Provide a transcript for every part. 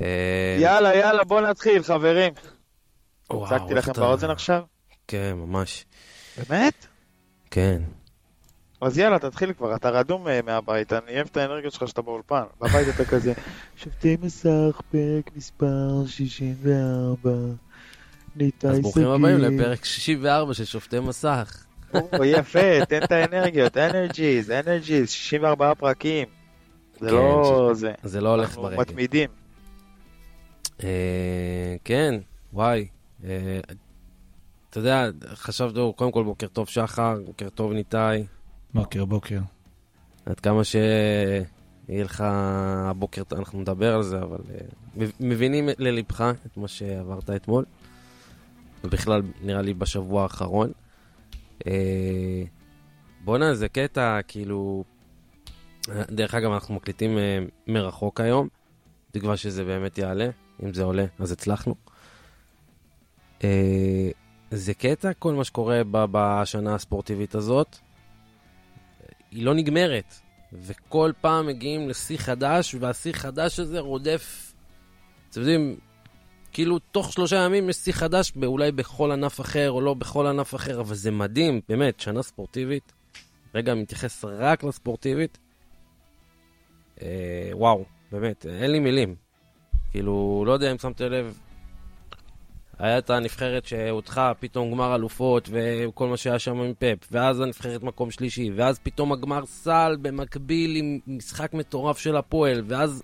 אה, יאללה, יאללה, בוא נתחיל, חברים. וואו, הצגתי איך לכם אתה- באוזן עכשיו? כן, ממש. באמת? כן. אז יאללה, תתחיל כבר, אתה רדום אה, מהבית, אני אוהב את האנרגיות שלך שאתה באולפן. בבית אתה כזה, שופטי מסך, פרק מספר 64, ניתאי אז שגיא. ברוכים הבאים לפרק 64 של שופטי מסך. יפה, תן את האנרגיות, אנרג'יז, אנרג'יז, 64 פרקים. זה כן, לא ש- זה. זה לא הולך אנחנו ברגל. מתמידים. אה, כן, וואי. אה, אתה יודע, חשבנו, קודם כל בוקר טוב שחר, בוקר טוב ניתאי. בוקר, בוקר. עד כמה שיהיה לך הבוקר, אנחנו נדבר על זה, אבל אה, מב- מבינים ללבך את מה שעברת אתמול, ובכלל, נראה לי בשבוע האחרון. בואנה, זה קטע, כאילו... דרך אגב, אנחנו מקליטים מרחוק היום, תקווה שזה באמת יעלה, אם זה עולה, אז הצלחנו. אה, זה קטע, כל מה שקורה בשנה הספורטיבית הזאת. היא לא נגמרת, וכל פעם מגיעים לשיא חדש, והשיא חדש הזה רודף, אתם יודעים, כאילו תוך שלושה ימים יש שיא חדש, אולי בכל ענף אחר או לא בכל ענף אחר, אבל זה מדהים, באמת, שנה ספורטיבית. רגע, מתייחס רק לספורטיבית. אה, וואו, באמת, אין לי מילים. כאילו, לא יודע אם שמתם לב, היה את הנבחרת שהודחה, פתאום גמר אלופות, וכל מה שהיה שם עם פפ, ואז הנבחרת מקום שלישי, ואז פתאום הגמר סל במקביל עם משחק מטורף של הפועל, ואז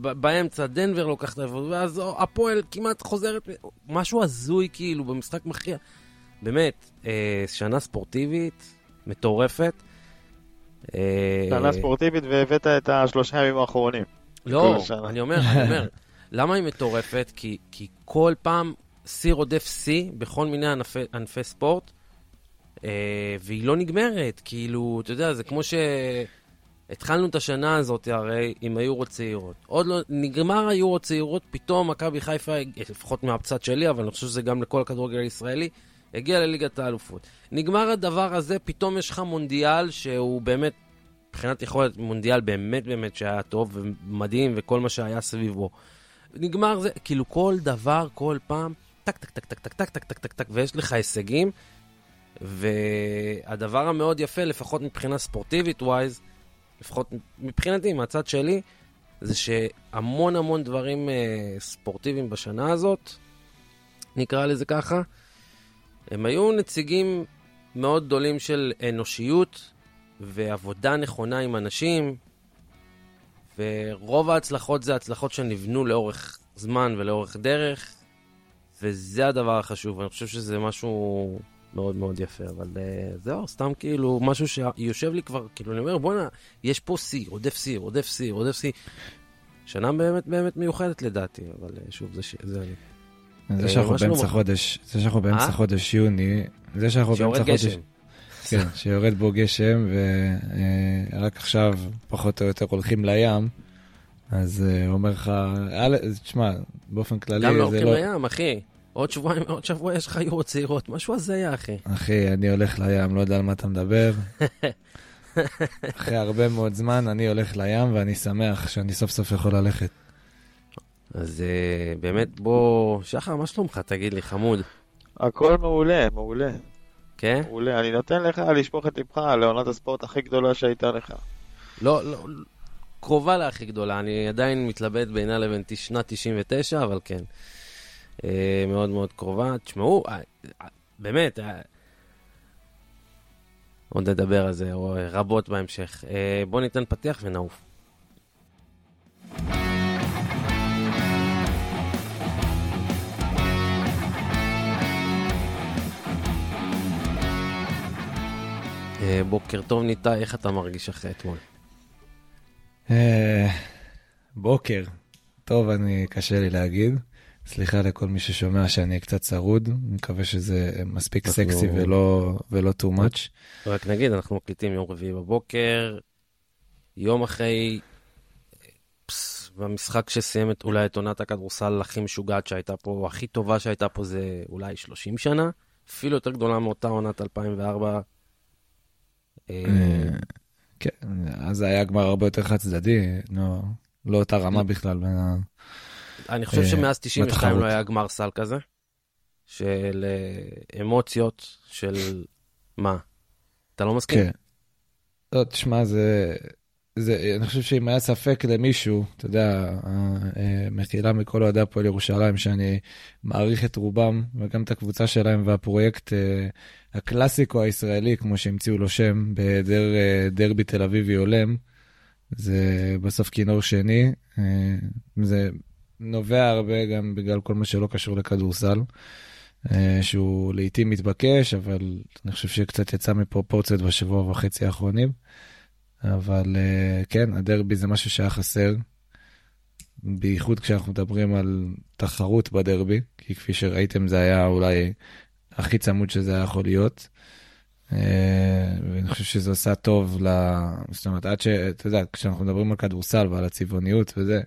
באמצע דנבר לוקח את האליפות, ואז הפועל כמעט חוזרת, משהו הזוי כאילו במשחק מכריע. באמת, אה, שנה ספורטיבית, מטורפת. אה, שנה ספורטיבית והבאת את השלושה ימים האחרונים. לא. אני אומר, אני אומר, למה היא מטורפת? כי, כי כל פעם שיא רודף שיא בכל מיני ענפי, ענפי ספורט, אה, והיא לא נגמרת. כאילו, אתה יודע, זה כמו שהתחלנו את השנה הזאת הרי עם היורו צעירות. עוד לא, נגמר היורו צעירות, פתאום מכבי חיפה, לפחות מהצד שלי, אבל אני חושב שזה גם לכל הכדורגל הישראלי, הגיע לליגת האלופות. נגמר הדבר הזה, פתאום יש לך מונדיאל שהוא באמת מבחינת יכולת מונדיאל באמת באמת שהיה טוב ומדהים וכל מה שהיה סביבו. נגמר זה, כאילו כל דבר, כל פעם, טק טק טק טק טק טק טק טק טק טק ויש לך הישגים. והדבר המאוד יפה, לפחות מבחינה ספורטיבית wise, לפחות מבחינתי, מהצד שלי, זה שהמון המון דברים אה, ספורטיביים בשנה הזאת, נקרא לזה ככה, הם היו נציגים מאוד גדולים של אנושיות, ועבודה נכונה עם אנשים, ורוב ההצלחות זה הצלחות שנבנו לאורך זמן ולאורך דרך, וזה הדבר החשוב, אני חושב שזה משהו מאוד מאוד יפה, אבל uh, זהו, סתם כאילו משהו שיושב לי כבר, כאילו אני אומר, בואנה, יש פה שיא, רודף שיא, רודף שיא, רודף שיא. שנה באמת באמת מיוחדת לדעתי, אבל uh, שוב, זה. זה אני. זה אה, שאנחנו? באמצע חודש, זה שאנחנו באמצע? חודש יוני, זה שאנחנו באמצע חודש... כן, שיורד בו גשם, ורק עכשיו פחות או יותר הולכים לים, אז אה, אומר לך, תשמע, באופן כללי גם לא זה הולכים לא... לים, אחי. עוד שבועיים, עוד שבוע יש לך יורו צעירות, משהו הזיה, אחי. אחי, אני הולך לים, לא יודע על מה אתה מדבר. אחרי הרבה מאוד זמן אני הולך לים, ואני שמח שאני סוף סוף יכול ללכת. אז uh, באמת, בוא... שחר, מה שלומך? תגיד לי, חמוד. הכל מעולה, מעולה, כן? מעולה. אני נותן לך לשפוך את לבך לעונת הספורט הכי גדולה שהייתה לך. לא, לא, קרובה להכי גדולה, אני עדיין מתלבט בינה לבין שנת 99, אבל כן. אה, מאוד מאוד קרובה. תשמעו, אה, אה, באמת, עוד נדבר על זה רבות בהמשך. בואו ניתן פתיח ונעוף. אה, בוקר טוב ניתאי, איך אתה מרגיש אחרי אתמול? אה, בוקר. טוב, אני, קשה לי להגיד. סליחה לכל מי ששומע שאני קצת צרוד, אני מקווה שזה מספיק אנחנו- סקסי ולא, ולא too much. רק נגיד, אנחנו מקליטים יום רביעי בבוקר, יום אחרי, פס, במשחק שסיים את, אולי את עונת הכדורסל הכי משוגעת שהייתה פה, הכי טובה שהייתה פה זה אולי 30 שנה, אפילו יותר גדולה מאותה עונת 2004. אה, כן, אז זה היה גמר הרבה יותר חד צדדי, לא אותה רמה בכלל. אני חושב אה, שמאז 92 בתחרות. לא היה גמר סל כזה, של אה, אמוציות, של מה? אתה לא מסכים? כן. לא, תשמע, זה... זה, אני חושב שאם היה ספק למישהו, אתה יודע, אה, מחילה מכל אוהדי הפועל ירושלים, שאני מעריך את רובם, וגם את הקבוצה שלהם, והפרויקט אה, הקלאסיקו הישראלי, כמו שהמציאו לו שם, בהיעדר אה, דרבי תל אביבי הולם, זה בסוף כינור שני. זה נובע הרבה גם בגלל כל מה שלא קשור לכדורסל, שהוא לעיתים מתבקש, אבל אני חושב שקצת יצא מפרופורציות בשבוע וחצי האחרונים. אבל אה, כן, הדרבי זה משהו שהיה חסר, בייחוד כשאנחנו מדברים על תחרות בדרבי, כי כפי שראיתם זה היה אולי הכי צמוד שזה היה יכול להיות. אה, ואני חושב שזה עושה טוב ל... זאת אומרת, עד ש... אתה יודע, כשאנחנו מדברים על כדורסל ועל הצבעוניות וזה,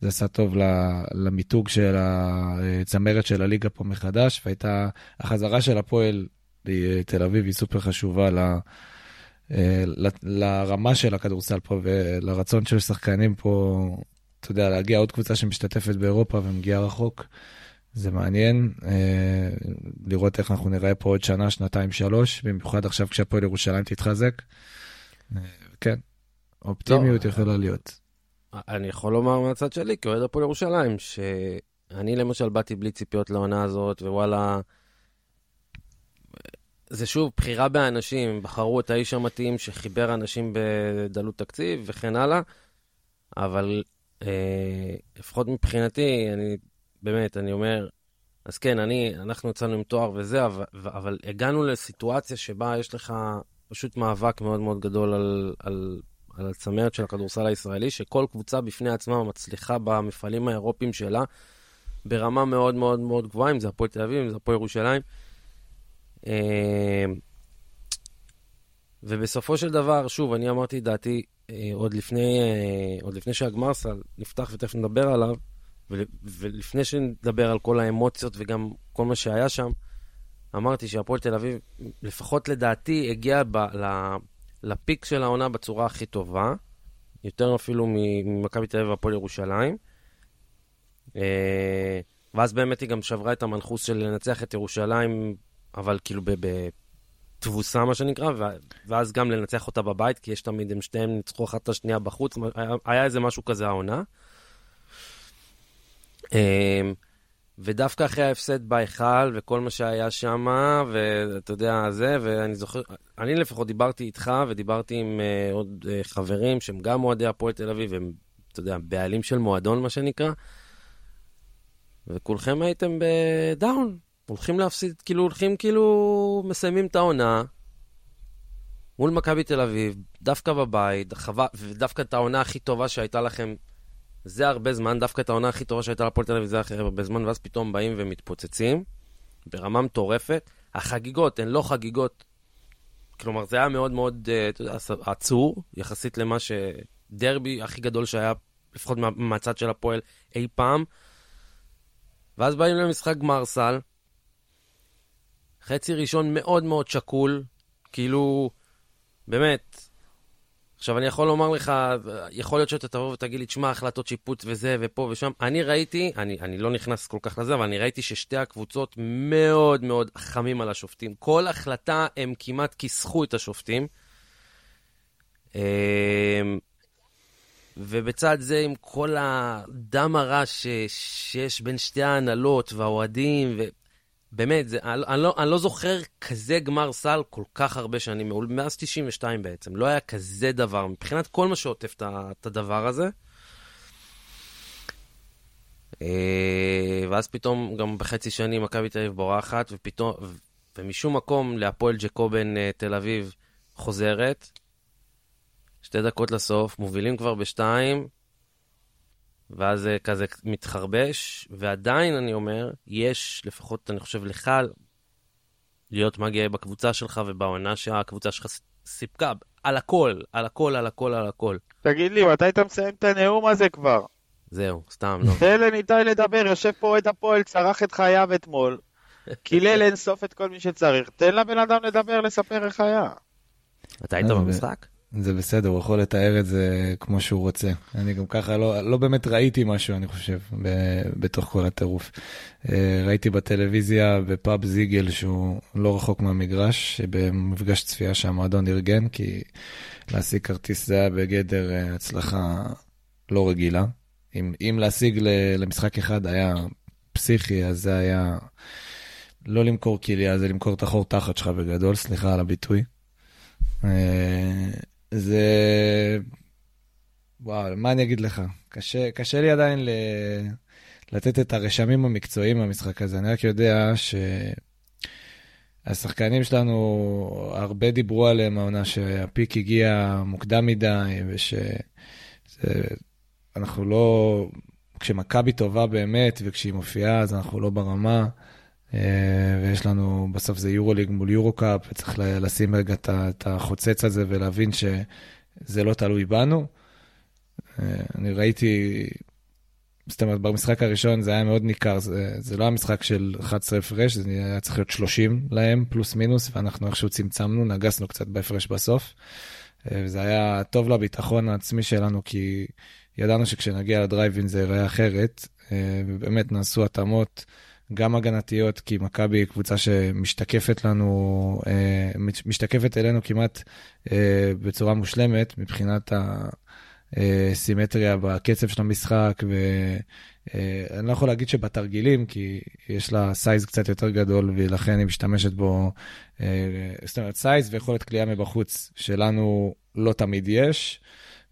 זה עשה טוב ל- למיתוג של הצמרת של הליגה פה מחדש, והייתה החזרה של הפועל לתל אביב היא סופר חשובה ל... אה, לרמה של הכדורסל פה ולרצון של שחקנים פה, אתה יודע, להגיע עוד קבוצה שמשתתפת באירופה ומגיעה רחוק. זה מעניין אה, לראות איך אנחנו נראה פה עוד שנה, שנתיים, שלוש, במיוחד עכשיו כשהפועל ירושלים תתחזק. אה, כן, אופטימיות לא, יכולה להיות. אני יכול לומר מהצד שלי, כאוהד הפועל ירושלים, שאני למשל באתי בלי ציפיות לעונה הזאת, ווואלה, זה שוב בחירה באנשים, בחרו את האיש המתאים שחיבר אנשים בדלות תקציב וכן הלאה, אבל אה, לפחות מבחינתי, אני באמת, אני אומר, אז כן, אני, אנחנו יצאנו עם תואר וזה, אבל, אבל הגענו לסיטואציה שבה יש לך פשוט מאבק מאוד מאוד גדול על, על, על הצמרת של הכדורסל הישראלי, שכל קבוצה בפני עצמה מצליחה במפעלים האירופיים שלה ברמה מאוד מאוד מאוד גבוהה, אם זה הפועל תל אביב, אם זה הפועל ירושלים. אה, ובסופו של דבר, שוב, אני אמרתי דעתי אה, עוד לפני, אה, עוד לפני שהגמר סל נפתח ותכף נדבר עליו, ול- ולפני שנדבר על כל האמוציות וגם כל מה שהיה שם, אמרתי שהפועל תל אביב, לפחות לדעתי, הגיע ב- ל- לפיק של העונה בצורה הכי טובה, יותר אפילו ממכבי תל אביב והפועל ירושלים. ואז באמת היא גם שברה את המנחוס של לנצח את ירושלים, אבל כאילו בתבוסה, מה שנקרא, ואז גם לנצח אותה בבית, כי יש תמיד, הם שתיהם ניצחו אחת את השנייה בחוץ, היה, היה איזה משהו כזה העונה. אמ, ודווקא אחרי ההפסד בהיכל וכל מה שהיה שם, ואתה יודע, זה, ואני זוכר, אני לפחות דיברתי איתך ודיברתי עם uh, עוד uh, חברים שהם גם אוהדי הפועל תל אביב, הם, אתה יודע, בעלים של מועדון, מה שנקרא, וכולכם הייתם בדאון, הולכים להפסיד, כאילו, הולכים כאילו, מסיימים את העונה. מול מכבי תל אביב, דווקא בבית, חווה, ודווקא את העונה הכי טובה שהייתה לכם זה הרבה זמן, דווקא את העונה הכי טובה שהייתה לפועל תל אביב זה אחרי הרבה זמן, ואז פתאום באים ומתפוצצים ברמה מטורפת. החגיגות הן לא חגיגות, כלומר זה היה מאוד מאוד, יודע, עצור, יחסית למה שדרבי הכי גדול שהיה, לפחות מה, מהצד של הפועל אי פעם. ואז באים למשחק גמר סל, חצי ראשון מאוד מאוד שקול, כאילו, באמת, עכשיו, אני יכול לומר לך, יכול להיות שאתה תבוא ותגיד לי, תשמע, החלטות שיפוט וזה ופה ושם. אני ראיתי, אני, אני לא נכנס כל כך לזה, אבל אני ראיתי ששתי הקבוצות מאוד מאוד חמים על השופטים. כל החלטה הם כמעט כיסחו את השופטים. אמ, ובצד זה, עם כל הדם הרע ש, שיש בין שתי ההנהלות והאוהדים, ו... באמת, זה, אני, אני, לא, אני לא זוכר כזה גמר סל כל כך הרבה שנים, מאז 92 בעצם. לא היה כזה דבר, מבחינת כל מה שעוטף את הדבר הזה. אה, ואז פתאום, גם בחצי שני, מכבי תל אביב בורחת, ופתאום, ומשום מקום להפועל ג'קובן אה, תל אביב חוזרת. שתי דקות לסוף, מובילים כבר בשתיים, ואז זה כזה מתחרבש, ועדיין אני אומר, יש, לפחות אני חושב לך, להיות מה גאה בקבוצה שלך ובעונה שהקבוצה שלך סיפקה, על הכל, על הכל, על הכל, על הכל. תגיד לי, מתי אתה מסיים את הנאום הזה כבר? זהו, סתם, לא. תן לניתאי לדבר, יושב פה אוהד הפועל, צרח את חייו אתמול, קילל אינסוף את כל מי שצריך. תן לבן אדם לדבר, לספר איך היה. אתה היית אז- במשחק? זה בסדר, הוא יכול לתאר את זה כמו שהוא רוצה. אני גם ככה לא, לא באמת ראיתי משהו, אני חושב, ב, בתוך כל הטירוף. אה, ראיתי בטלוויזיה בפאב זיגל, שהוא לא רחוק מהמגרש, שבמפגש צפייה שהמועדון ארגן, כי להשיג כרטיס זה היה בגדר אה, הצלחה לא רגילה. אם, אם להשיג למשחק אחד היה פסיכי, אז זה היה לא למכור כליה, זה למכור את החור תחת שלך בגדול, סליחה על הביטוי. אה, זה... וואו, מה אני אגיד לך? קשה, קשה לי עדיין ל... לתת את הרשמים המקצועיים במשחק הזה. אני רק יודע שהשחקנים שלנו, הרבה דיברו עליהם העונה שהפיק הגיע מוקדם מדי, ושאנחנו לא... כשמכבי טובה באמת, וכשהיא מופיעה, אז אנחנו לא ברמה. אה, ויש לנו, בסוף זה יורו-ליג מול יורו-קאפ, וצריך לשים רגע את החוצץ הזה ולהבין שזה לא תלוי בנו. אה, אני ראיתי, זאת אומרת, במשחק הראשון זה היה מאוד ניכר, זה, זה לא המשחק של 11 הפרש, זה היה צריך להיות 30 להם, פלוס מינוס, ואנחנו איכשהו צמצמנו, נגסנו קצת בהפרש בסוף. אה, וזה היה טוב לביטחון העצמי שלנו, כי ידענו שכשנגיע לדרייבין זה ייראה אחרת, ובאמת נעשו התאמות. גם הגנתיות, כי מכבי היא קבוצה שמשתקפת לנו, אה, משתקפת אלינו כמעט אה, בצורה מושלמת מבחינת הסימטריה בקצב של המשחק, ואני לא יכול להגיד שבתרגילים, כי יש לה size קצת יותר גדול, ולכן היא משתמשת בו, אה, זאת אומרת, סייז ויכולת כליאה מבחוץ, שלנו לא תמיד יש.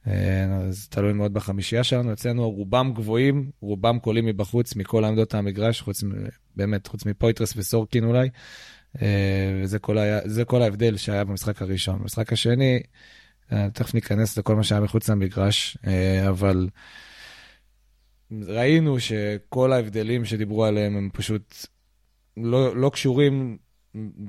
אז תלוי מאוד בחמישייה שלנו. אצלנו רובם גבוהים, רובם קולים מבחוץ, מכל עמדות המגרש, חוץ, באמת, חוץ מפויטרס וסורקין אולי. אה, וזה כל, היה, כל ההבדל שהיה במשחק הראשון. במשחק השני, אה, תכף ניכנס לכל מה שהיה מחוץ למגרש, אה, אבל ראינו שכל ההבדלים שדיברו עליהם הם פשוט לא, לא קשורים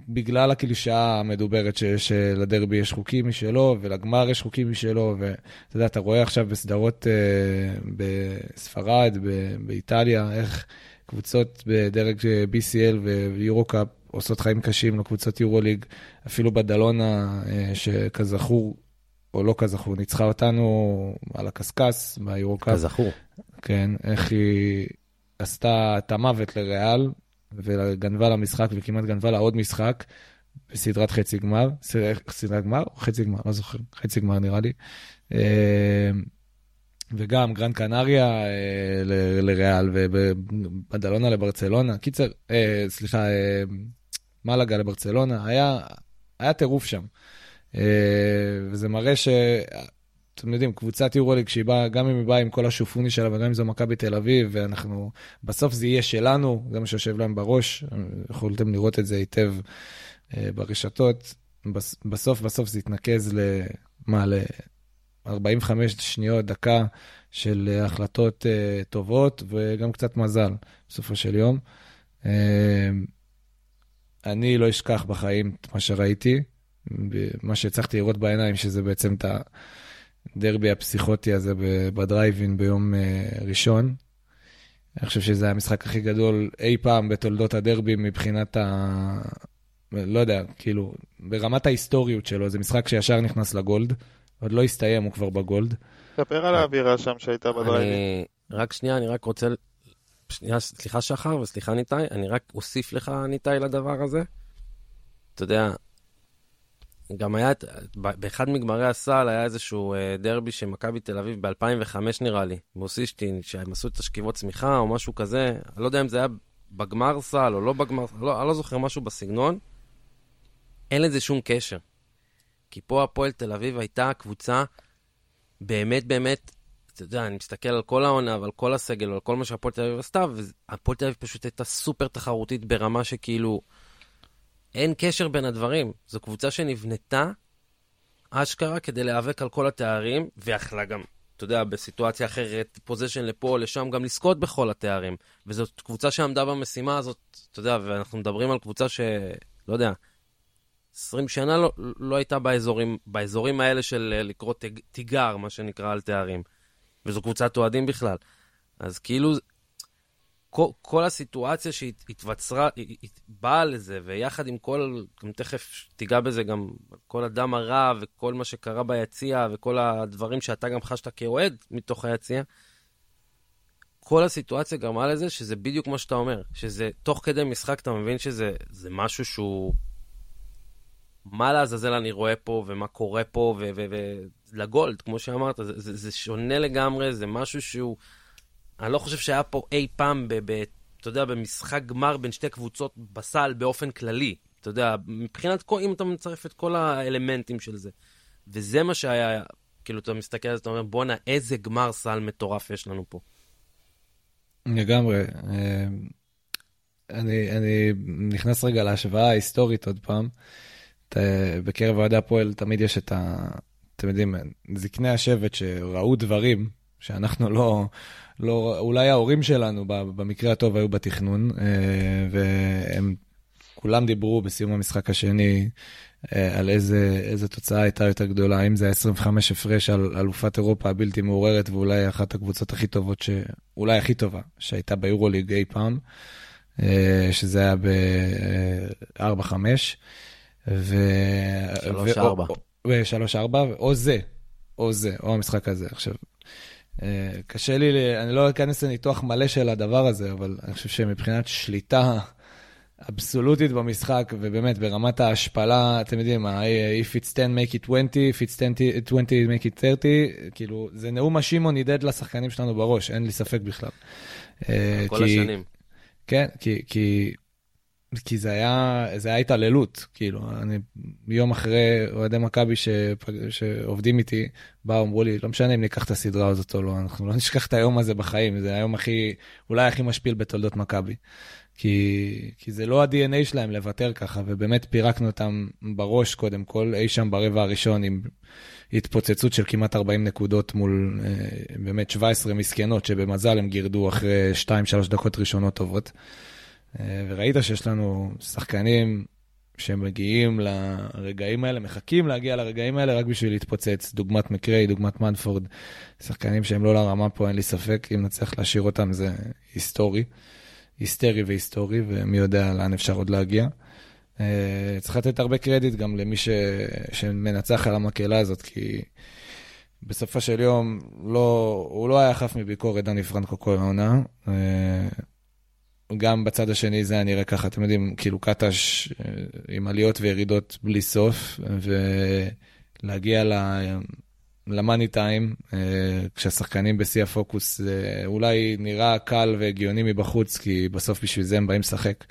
בגלל הקלישאה המדוברת שלדרבי יש חוקים משלו, ולגמר יש חוקים משלו, ואתה יודע, אתה רואה עכשיו בסדרות uh, בספרד, ב- באיטליה, איך קבוצות בדרג BCL ויורו-קאפ עושות חיים קשים לקבוצות יורו-ליג, אפילו בדלונה, uh, שכזכור, או לא כזכור, ניצחה אותנו על הקשקש ביורו-קאפ. כזכור. כן, איך היא עשתה את המוות לריאל, וגנבה לה משחק וכמעט גנבה לה עוד משחק בסדרת חצי גמר, סדרת גמר או חצי גמר, לא זוכר, חצי גמר נראה לי. אה, וגם גרנד קנריה אה, לריאל ובדלונה לברצלונה. קיצר, אה, סליחה, מלאגה לברצלונה, היה, היה טירוף שם. וזה מראה ש... אתם יודעים, קבוצת יורוליג שהיא באה, גם אם היא באה עם כל השופוני שלה וגם אם זו מכבי תל אביב, ואנחנו, בסוף זה יהיה שלנו, זה מה שיושב להם בראש, יכולתם לראות את זה היטב אה, ברשתות. בסוף, בסוף זה יתנקז למה, ל-45 שניות, דקה של החלטות אה, טובות וגם קצת מזל, בסופו של יום. אה, אני לא אשכח בחיים את מה שראיתי, מה שהצלחתי לראות בעיניים, שזה בעצם את ה... הדרבי הפסיכוטי הזה בדרייבין ביום אה, ראשון. אני חושב שזה המשחק הכי גדול אי פעם בתולדות הדרבי מבחינת ה... לא יודע, כאילו, ברמת ההיסטוריות שלו, זה משחק שישר נכנס לגולד, עוד לא הסתיים, הוא כבר בגולד. ספר על האווירה שם שהייתה בדרייבין. רק שנייה, אני רק רוצה... שנייה, סליחה שחר וסליחה ניתאי, אני רק אוסיף לך ניתאי לדבר הזה. אתה יודע, גם היה, באחד מגמרי הסל היה איזשהו אה, דרבי של מכבי תל אביב ב-2005 נראה לי, מוסישטין, שהם עשו את השכיבות צמיחה או משהו כזה, אני לא יודע אם זה היה בגמר סל או לא בגמר, לא, אני לא זוכר משהו בסגנון. אין לזה שום קשר. כי פה הפועל תל אביב הייתה קבוצה באמת באמת, אתה יודע, אני מסתכל על כל העונה ועל כל הסגל ועל כל מה שהפועל תל אביב עשתה, והפועל תל אביב פשוט הייתה סופר תחרותית ברמה שכאילו... אין קשר בין הדברים. זו קבוצה שנבנתה, אשכרה, כדי להיאבק על כל התארים, ויכלה גם, אתה יודע, בסיטואציה אחרת, פוזיישן לפה או לשם, גם לזכות בכל התארים. וזאת קבוצה שעמדה במשימה הזאת, אתה יודע, ואנחנו מדברים על קבוצה ש... לא יודע, 20 שנה לא, לא הייתה באזורים, באזורים האלה של אה, לקרוא תיגר, מה שנקרא, על תארים. וזו קבוצת אוהדים בכלל. אז כאילו, כל, כל הסיטואציה שהתווצרה, באה לזה, ויחד עם כל, גם תכף תיגע בזה, גם כל הדם הרע וכל מה שקרה ביציע, וכל הדברים שאתה גם חשת כאוהד מתוך היציע, כל הסיטואציה גרמה לזה שזה בדיוק מה שאתה אומר, שזה תוך כדי משחק אתה מבין שזה משהו שהוא... מה לעזאזל אני רואה פה, ומה קורה פה, ולגולד, כמו שאמרת, זה, זה, זה שונה לגמרי, זה משהו שהוא... אני לא חושב שהיה פה אי פעם, ב, ב, אתה יודע, במשחק גמר בין שתי קבוצות בסל באופן כללי. אתה יודע, מבחינת, כל, אם אתה מצרף את כל האלמנטים של זה. וזה מה שהיה, כאילו, אתה מסתכל על זה, אתה אומר, בואנה, איזה גמר סל מטורף יש לנו פה. לגמרי. אה, אני, אני נכנס רגע להשוואה ההיסטורית עוד פעם. בקרב אוהדי הפועל תמיד יש את ה... אתם יודעים, זקני השבט שראו דברים שאנחנו לא, לא, אולי ההורים שלנו במקרה הטוב היו בתכנון, אה, והם כולם דיברו בסיום המשחק השני אה, על איזה, איזה תוצאה הייתה יותר גדולה, האם זה היה 25 הפרש על אלופת אירופה הבלתי מעוררת, ואולי אחת הקבוצות הכי טובות, ש... אולי הכי טובה, שהייתה ביורוליג אי פעם, אה, שזה היה ב-4-5. ו... 3-4. ו-3-4, או זה, או זה, או המשחק הזה. עכשיו, קשה לי, אני לא אכנס לניתוח מלא של הדבר הזה, אבל אני חושב שמבחינת שליטה אבסולוטית במשחק, ובאמת ברמת ההשפלה, אתם יודעים, If it's 10, make it 20, If it's 20, make it 30, כאילו, זה נאום השמעון נידד לשחקנים שלנו בראש, אין לי ספק בכלל. אה, כל כי, השנים. כן, כי, כי כי זה היה, זה היה התעללות, כאילו, אני יום אחרי אוהדי מכבי שעובדים איתי, באו, אמרו לי, לא משנה אם ניקח את הסדרה הזאת או לא, אנחנו לא נשכח את היום הזה בחיים, זה היום הכי, אולי הכי משפיל בתולדות מכבי. כי, כי זה לא ה-DNA שלהם לוותר ככה, ובאמת פירקנו אותם בראש קודם כל, אי שם ברבע הראשון עם התפוצצות של כמעט 40 נקודות מול אה, באמת 17 מסכנות, שבמזל הם גירדו אחרי 2-3 דקות ראשונות טובות. אה, וראית שיש לנו שחקנים שמגיעים לרגעים האלה, מחכים להגיע לרגעים האלה רק בשביל להתפוצץ. דוגמת מקריי, דוגמת מנפורד, שחקנים שהם לא לרמה פה, אין לי ספק, אם נצליח להשאיר אותם זה היסטורי, היסטרי והיסטורי, ומי יודע לאן אפשר עוד להגיע. אה, צריך לתת הרבה קרדיט גם למי ש... שמנצח על המקהלה הזאת, כי בסופו של יום לא... הוא לא היה חף מביקורת, דני פרנקו כל העונה. גם בצד השני זה היה נראה ככה, אתם יודעים, כאילו קטש אה, עם עליות וירידות בלי סוף, ולהגיע למאני טיים, אה, כשהשחקנים בשיא הפוקוס, אולי נראה קל והגיוני מבחוץ, כי בסוף בשביל זה הם באים לשחק,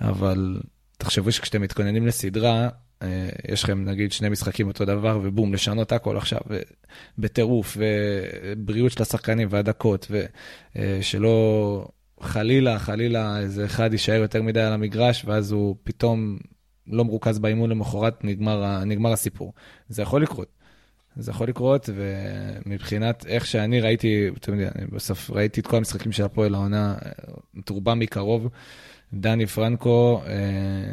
אבל תחשבו שכשאתם מתכוננים לסדרה, אה, יש לכם נגיד שני משחקים אותו דבר, ובום, לשנות הכל עכשיו, בטירוף, ובריאות של השחקנים והדקות, ושלא... חלילה, חלילה, איזה אחד יישאר יותר מדי על המגרש, ואז הוא פתאום לא מרוכז באימון למחרת, נגמר, נגמר הסיפור. זה יכול לקרות. זה יכול לקרות, ומבחינת איך שאני ראיתי, אתם יודעים, בסוף ראיתי את כל המשחקים של הפועל העונה, את רובם מקרוב. דני פרנקו אה,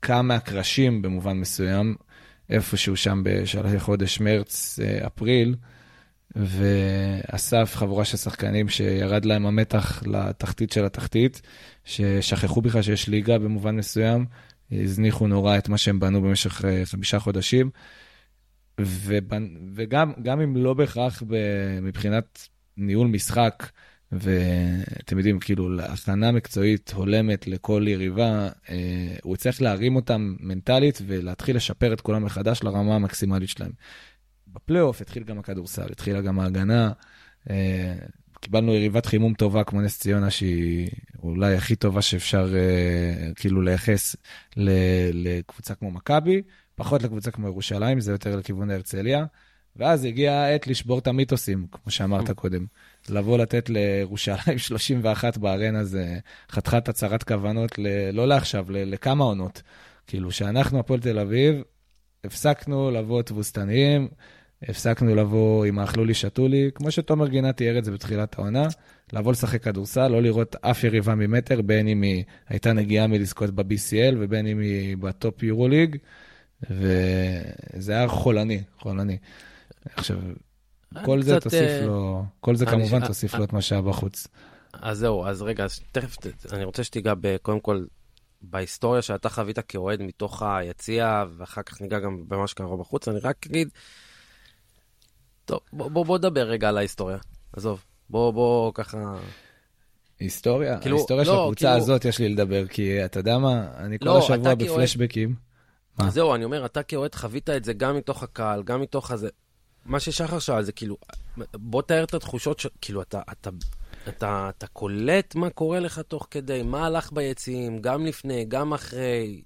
קם מהקרשים במובן מסוים, איפשהו שם בשלהי חודש מרץ, אה. ואסף חבורה של שחקנים שירד להם המתח לתחתית של התחתית, ששכחו בכלל שיש ליגה במובן מסוים, הזניחו נורא את מה שהם בנו במשך אה, חמישה חודשים. ובנ... וגם אם לא בהכרח מבחינת ניהול משחק, ואתם יודעים, כאילו, להכנה מקצועית הולמת לכל יריבה, אה, הוא צריך להרים אותם מנטלית ולהתחיל לשפר את כולם מחדש לרמה המקסימלית שלהם. בפלייאוף, התחיל גם הכדורסל, התחילה גם ההגנה. אה, קיבלנו יריבת חימום טובה כמו נס ציונה, שהיא אולי הכי טובה שאפשר אה, כאילו לייחס לקבוצה כמו מכבי, פחות לקבוצה כמו ירושלים, זה יותר לכיוון הרצליה. ואז הגיעה העת לשבור את המיתוסים, כמו שאמרת mm. קודם. לבוא לתת לירושלים 31 בארנה זה חתיכת הצהרת כוונות, ל... לא לעכשיו, ל... לכמה עונות. כאילו, שאנחנו, הפועל תל אביב, הפסקנו לבוא תבוסתניים, הפסקנו לבוא עם האכלו לי, שתו לי, כמו שתומר גינה תיאר את זה בתחילת העונה, לבוא לשחק כדורסל, לא לראות אף יריבה ממטר, בין אם היא הייתה נגיעה מלזכות ב-BCL ובין אם היא בטופ יורו ליג, וזה היה חולני, חולני. עכשיו, כל זה תוסיף אה, לו, כל זה כמובן תוסיף לו את מה שהיה בחוץ. אז זהו, אז רגע, אז תכף, אני רוצה שתיגע קודם כל בהיסטוריה שאתה חווית כאוהד מתוך היציע, ואחר כך ניגע גם במה שקרה בחוץ. אני רק אגיד, טוב, בוא, בוא, בוא נדבר רגע על ההיסטוריה. עזוב, בוא, בוא ככה... היסטוריה, כאילו, ההיסטוריה של לא, הקבוצה כאילו- הזאת יש לי לדבר, כי אתה יודע מה, אני כל לא, השבוע אתה כאוהד- בפלשבקים. מה? זהו, אני אומר, אתה כאוהד חווית את זה גם מתוך הקהל, גם מתוך הזה. מה ששחר שאל זה כאילו, בוא תאר את התחושות, ש... כאילו, אתה, אתה, אתה, אתה קולט מה קורה לך תוך כדי, מה הלך ביציעים, גם לפני, גם אחרי.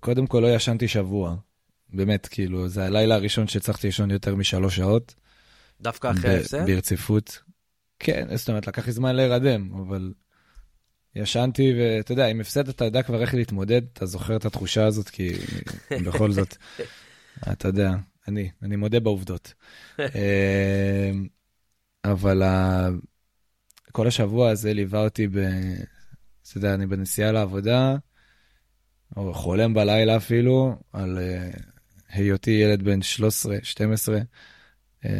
קודם כל לא ישנתי שבוע. באמת, כאילו, זה הלילה הראשון שהצלחתי לישון יותר משלוש שעות. דווקא אחרי ההפסד? ברציפות. כן, זאת אומרת, לקח לי זמן להירדם, אבל ישנתי, ואתה יודע, אם הפסדת, אתה יודע כבר איך להתמודד, אתה זוכר את התחושה הזאת, כי בכל זאת, אתה יודע, אני, אני מודה בעובדות. אה, אבל ה- כל השבוע הזה ליווה אותי ב... אתה יודע, אני בנסיעה לעבודה, או חולם בלילה אפילו, על אה, היותי ילד בן 13, 12, אה,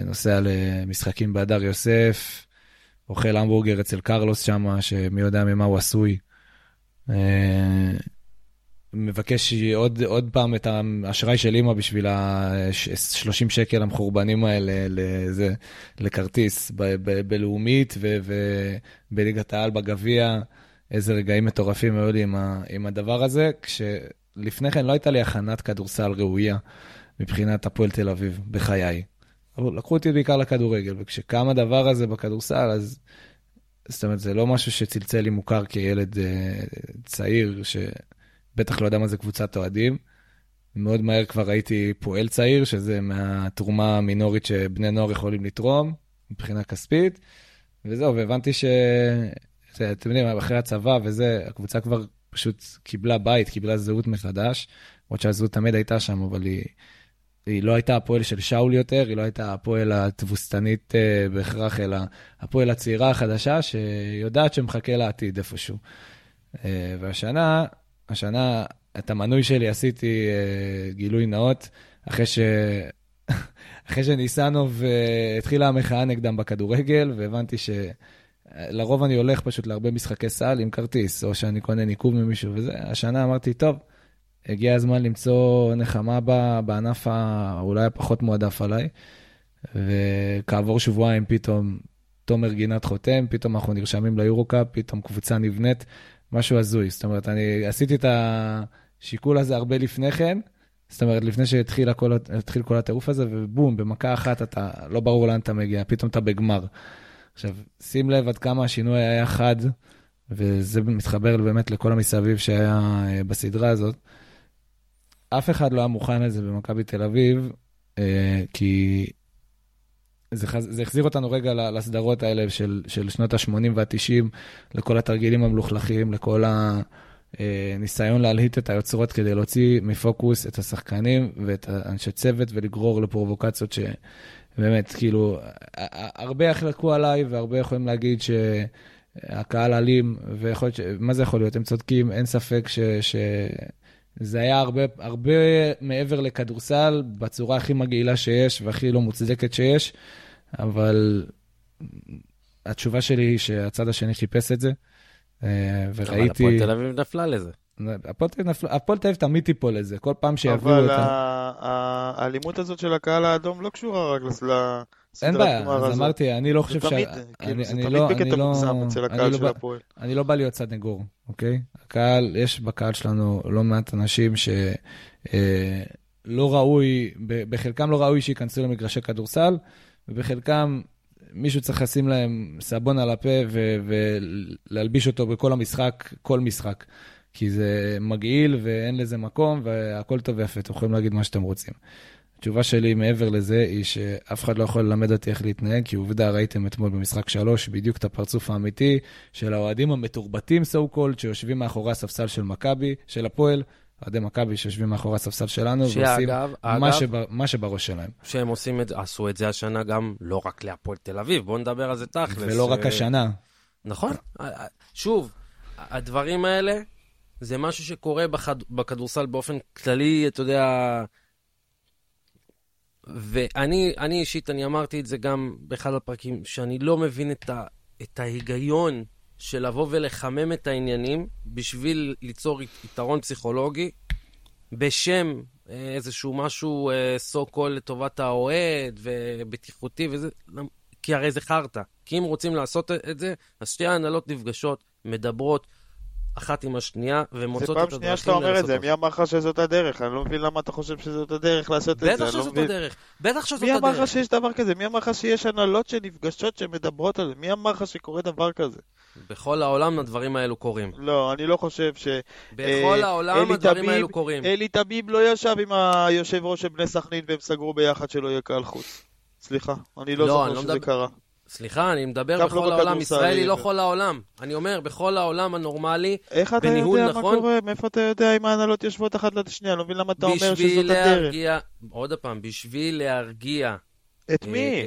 נוסע למשחקים בהדר יוסף, אוכל המבורגר אצל קרלוס שם, שמי יודע ממה הוא עשוי. אה, מבקש עוד, עוד פעם את האשראי של אימא בשביל ה-30 שקל המחורבנים האלה לזה, לכרטיס ב- ב- בלאומית ובליגת העל בגביע. איזה רגעים מטורפים היו לי עם, ה, עם הדבר הזה, כשלפני כן לא הייתה לי הכנת כדורסל ראויה מבחינת הפועל תל אביב בחיי. אבל לקחו אותי בעיקר לכדורגל, וכשקם הדבר הזה בכדורסל, אז זאת אומרת, זה לא משהו שצלצל לי מוכר כילד אה, צעיר, שבטח לא יודע מה זה קבוצת אוהדים. מאוד מהר כבר הייתי פועל צעיר, שזה מהתרומה המינורית שבני נוער יכולים לתרום מבחינה כספית, וזהו, והבנתי ש... אתם יודעים, אחרי הצבא וזה, הקבוצה כבר פשוט קיבלה בית, קיבלה זהות מחדש, למרות שהזהות תמיד הייתה שם, אבל היא, היא לא הייתה הפועל של שאול יותר, היא לא הייתה הפועל התבוסתנית אה, בהכרח, אלא הפועל הצעירה החדשה, שיודעת שמחכה לעתיד איפשהו. אה, והשנה, השנה, את המנוי שלי עשיתי אה, גילוי נאות, אחרי ש... אחרי שניסנוב אה, התחילה המחאה נגדם בכדורגל, והבנתי ש... לרוב אני הולך פשוט להרבה משחקי סל עם כרטיס, או שאני קונה ניקוב ממישהו וזה. השנה אמרתי, טוב, הגיע הזמן למצוא נחמה בענף האולי הפחות מועדף עליי. וכעבור שבועיים פתאום תומר גינת חותם, פתאום אנחנו נרשמים ליורו-קאפ, פתאום קבוצה נבנית, משהו הזוי. זאת אומרת, אני עשיתי את השיקול הזה הרבה לפני כן, זאת אומרת, לפני שהתחיל כל, התחיל כל הטירוף הזה, ובום, במכה אחת אתה, לא ברור לאן אתה מגיע, פתאום אתה בגמר. עכשיו, שים לב עד כמה השינוי היה חד, וזה מתחבר באמת לכל המסביב שהיה אה, בסדרה הזאת. אף אחד לא היה מוכן לזה במכבי תל אביב, אה, כי זה, חז... זה החזיר אותנו רגע לסדרות האלה של, של שנות ה-80 וה-90, לכל התרגילים המלוכלכים, לכל הניסיון להלהיט את היוצרות כדי להוציא מפוקוס את השחקנים ואת האנשי צוות ולגרור לפרובוקציות ש... באמת, כאילו, הרבה יחלקו עליי והרבה יכולים להגיד שהקהל אלים, ויכול להיות, ש... מה זה יכול להיות? הם צודקים, אין ספק ש... ש... זה היה הרבה, הרבה מעבר לכדורסל, בצורה הכי מגעילה שיש והכי לא מוצדקת שיש, אבל התשובה שלי היא שהצד השני חיפש את זה, וראיתי... אבל הפועל תל אביב נפלה לזה. הפועל תל אביב תמיד תיפול לזה, כל פעם שיביאו אבל אותה. האלימות הזאת של הקהל האדום לא קשורה רק אין בעיה, אז אמרתי, אני לא חושב ש... זה תמיד בקטע מוגזם אצל הקהל של הפועל. אני לא בא להיות סנגור, אוקיי? הקהל, יש בקהל שלנו לא מעט אנשים שלא ראוי, בחלקם לא ראוי שייכנסו למגרשי כדורסל, ובחלקם מישהו צריך לשים להם סבון על הפה ולהלביש אותו בכל המשחק, כל משחק. כי זה מגעיל ואין לזה מקום, והכל טוב ויפה, אתם יכולים להגיד מה שאתם רוצים. התשובה שלי מעבר לזה היא שאף אחד לא יכול ללמד אותי איך להתנהג, כי עובדה, ראיתם אתמול במשחק שלוש בדיוק את הפרצוף האמיתי של האוהדים המתורבתים, so called, שיושבים מאחורי הספסל של מכבי, של הפועל, אוהדי מכבי שיושבים מאחורי הספסל שלנו, ועושים מה, שבר, מה שבראש שלהם. שהם עושים את, עשו את זה השנה גם לא רק להפועל תל אביב, בואו נדבר על זה תכלס. ולא רק השנה. נכון. שוב, הדברים האלה, זה משהו שקורה בכד... בכדורסל באופן כללי, אתה יודע... ואני אני אישית, אני אמרתי את זה גם באחד הפרקים, שאני לא מבין את, ה... את ההיגיון של לבוא ולחמם את העניינים בשביל ליצור יתרון פסיכולוגי, בשם אה, איזשהו משהו סו uh, קול לטובת האוהד ובטיחותי וזה, כי הרי זה חרטא. כי אם רוצים לעשות את זה, אז שתי ההנהלות נפגשות, מדברות. אחת עם השנייה, ומוצאות את הדרכים לעשות זה פעם שנייה שאתה אומר את זה, מי אמר לך שזאת הדרך? אני לא מבין למה אתה חושב שזאת הדרך לעשות את זה. בטח שזאת הדרך, בטח שזאת הדרך. מי אמר לך שיש דבר כזה? מי אמר לך שיש הנהלות שנפגשות שמדברות על זה? מי אמר לך שקורה דבר כזה? בכל העולם הדברים האלו קורים. לא, אני לא חושב ש... בכל אה, העולם הדברים האלו קורים. אלי תביב לא ישב עם היושב ראש של בני סכנין והם סגרו ביחד שלא יהיה קהל חוץ. סליחה, אני לא, לא זוכר שזה קרה. סליחה, אני מדבר לא בכל העולם, ישראל היא לא כל העולם. אני אומר, בכל העולם הנורמלי, איך אתה יודע נכון, מה קורה? מאיפה אתה יודע אם ההנהלות יושבות אחת ליד השנייה? לא מבין למה אתה אומר שזאת להרגיע, הדרך. עוד פעם, בשביל להרגיע... את מי?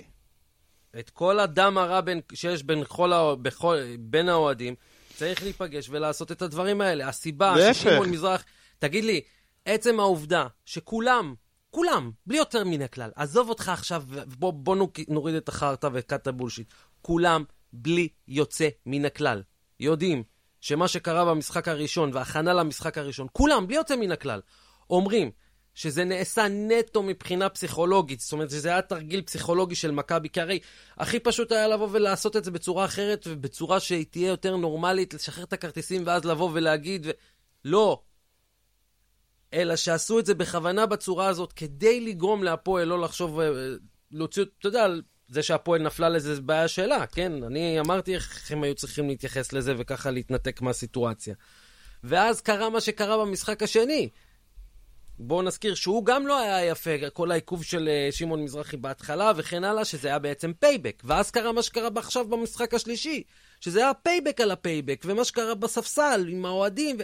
אה, את כל הדם הרע בין, שיש בין, כל, בכל, בין האוהדים, צריך להיפגש ולעשות את הדברים האלה. הסיבה ששמעון מזרח... תגיד לי, עצם העובדה שכולם, כולם, בלי יותר מן הכלל. עזוב אותך עכשיו, בוא, בוא נוריד את החרטא וקאט הבולשיט. כולם, בלי יוצא מן הכלל, יודעים שמה שקרה במשחק הראשון והכנה למשחק הראשון, כולם, בלי יוצא מן הכלל, אומרים שזה נעשה נטו מבחינה פסיכולוגית, זאת אומרת שזה היה תרגיל פסיכולוגי של מכבי, כי הרי הכי פשוט היה לבוא ולעשות את זה בצורה אחרת ובצורה שהיא תהיה יותר נורמלית, לשחרר את הכרטיסים ואז לבוא ולהגיד, ו... לא, אלא שעשו את זה בכוונה בצורה הזאת, כדי לגרום להפועל לא לחשוב, אה, להוציא, אתה יודע, זה שהפועל נפלה לזה זה בעיה שלה, כן? אני אמרתי איך הם היו צריכים להתייחס לזה וככה להתנתק מהסיטואציה. ואז קרה מה שקרה במשחק השני. בואו נזכיר שהוא גם לא היה יפה, כל העיכוב של אה, שמעון מזרחי בהתחלה וכן הלאה, שזה היה בעצם payback. ואז קרה מה שקרה עכשיו במשחק השלישי, שזה היה payback על ה payback, ומה שקרה בספסל עם האוהדים. ו...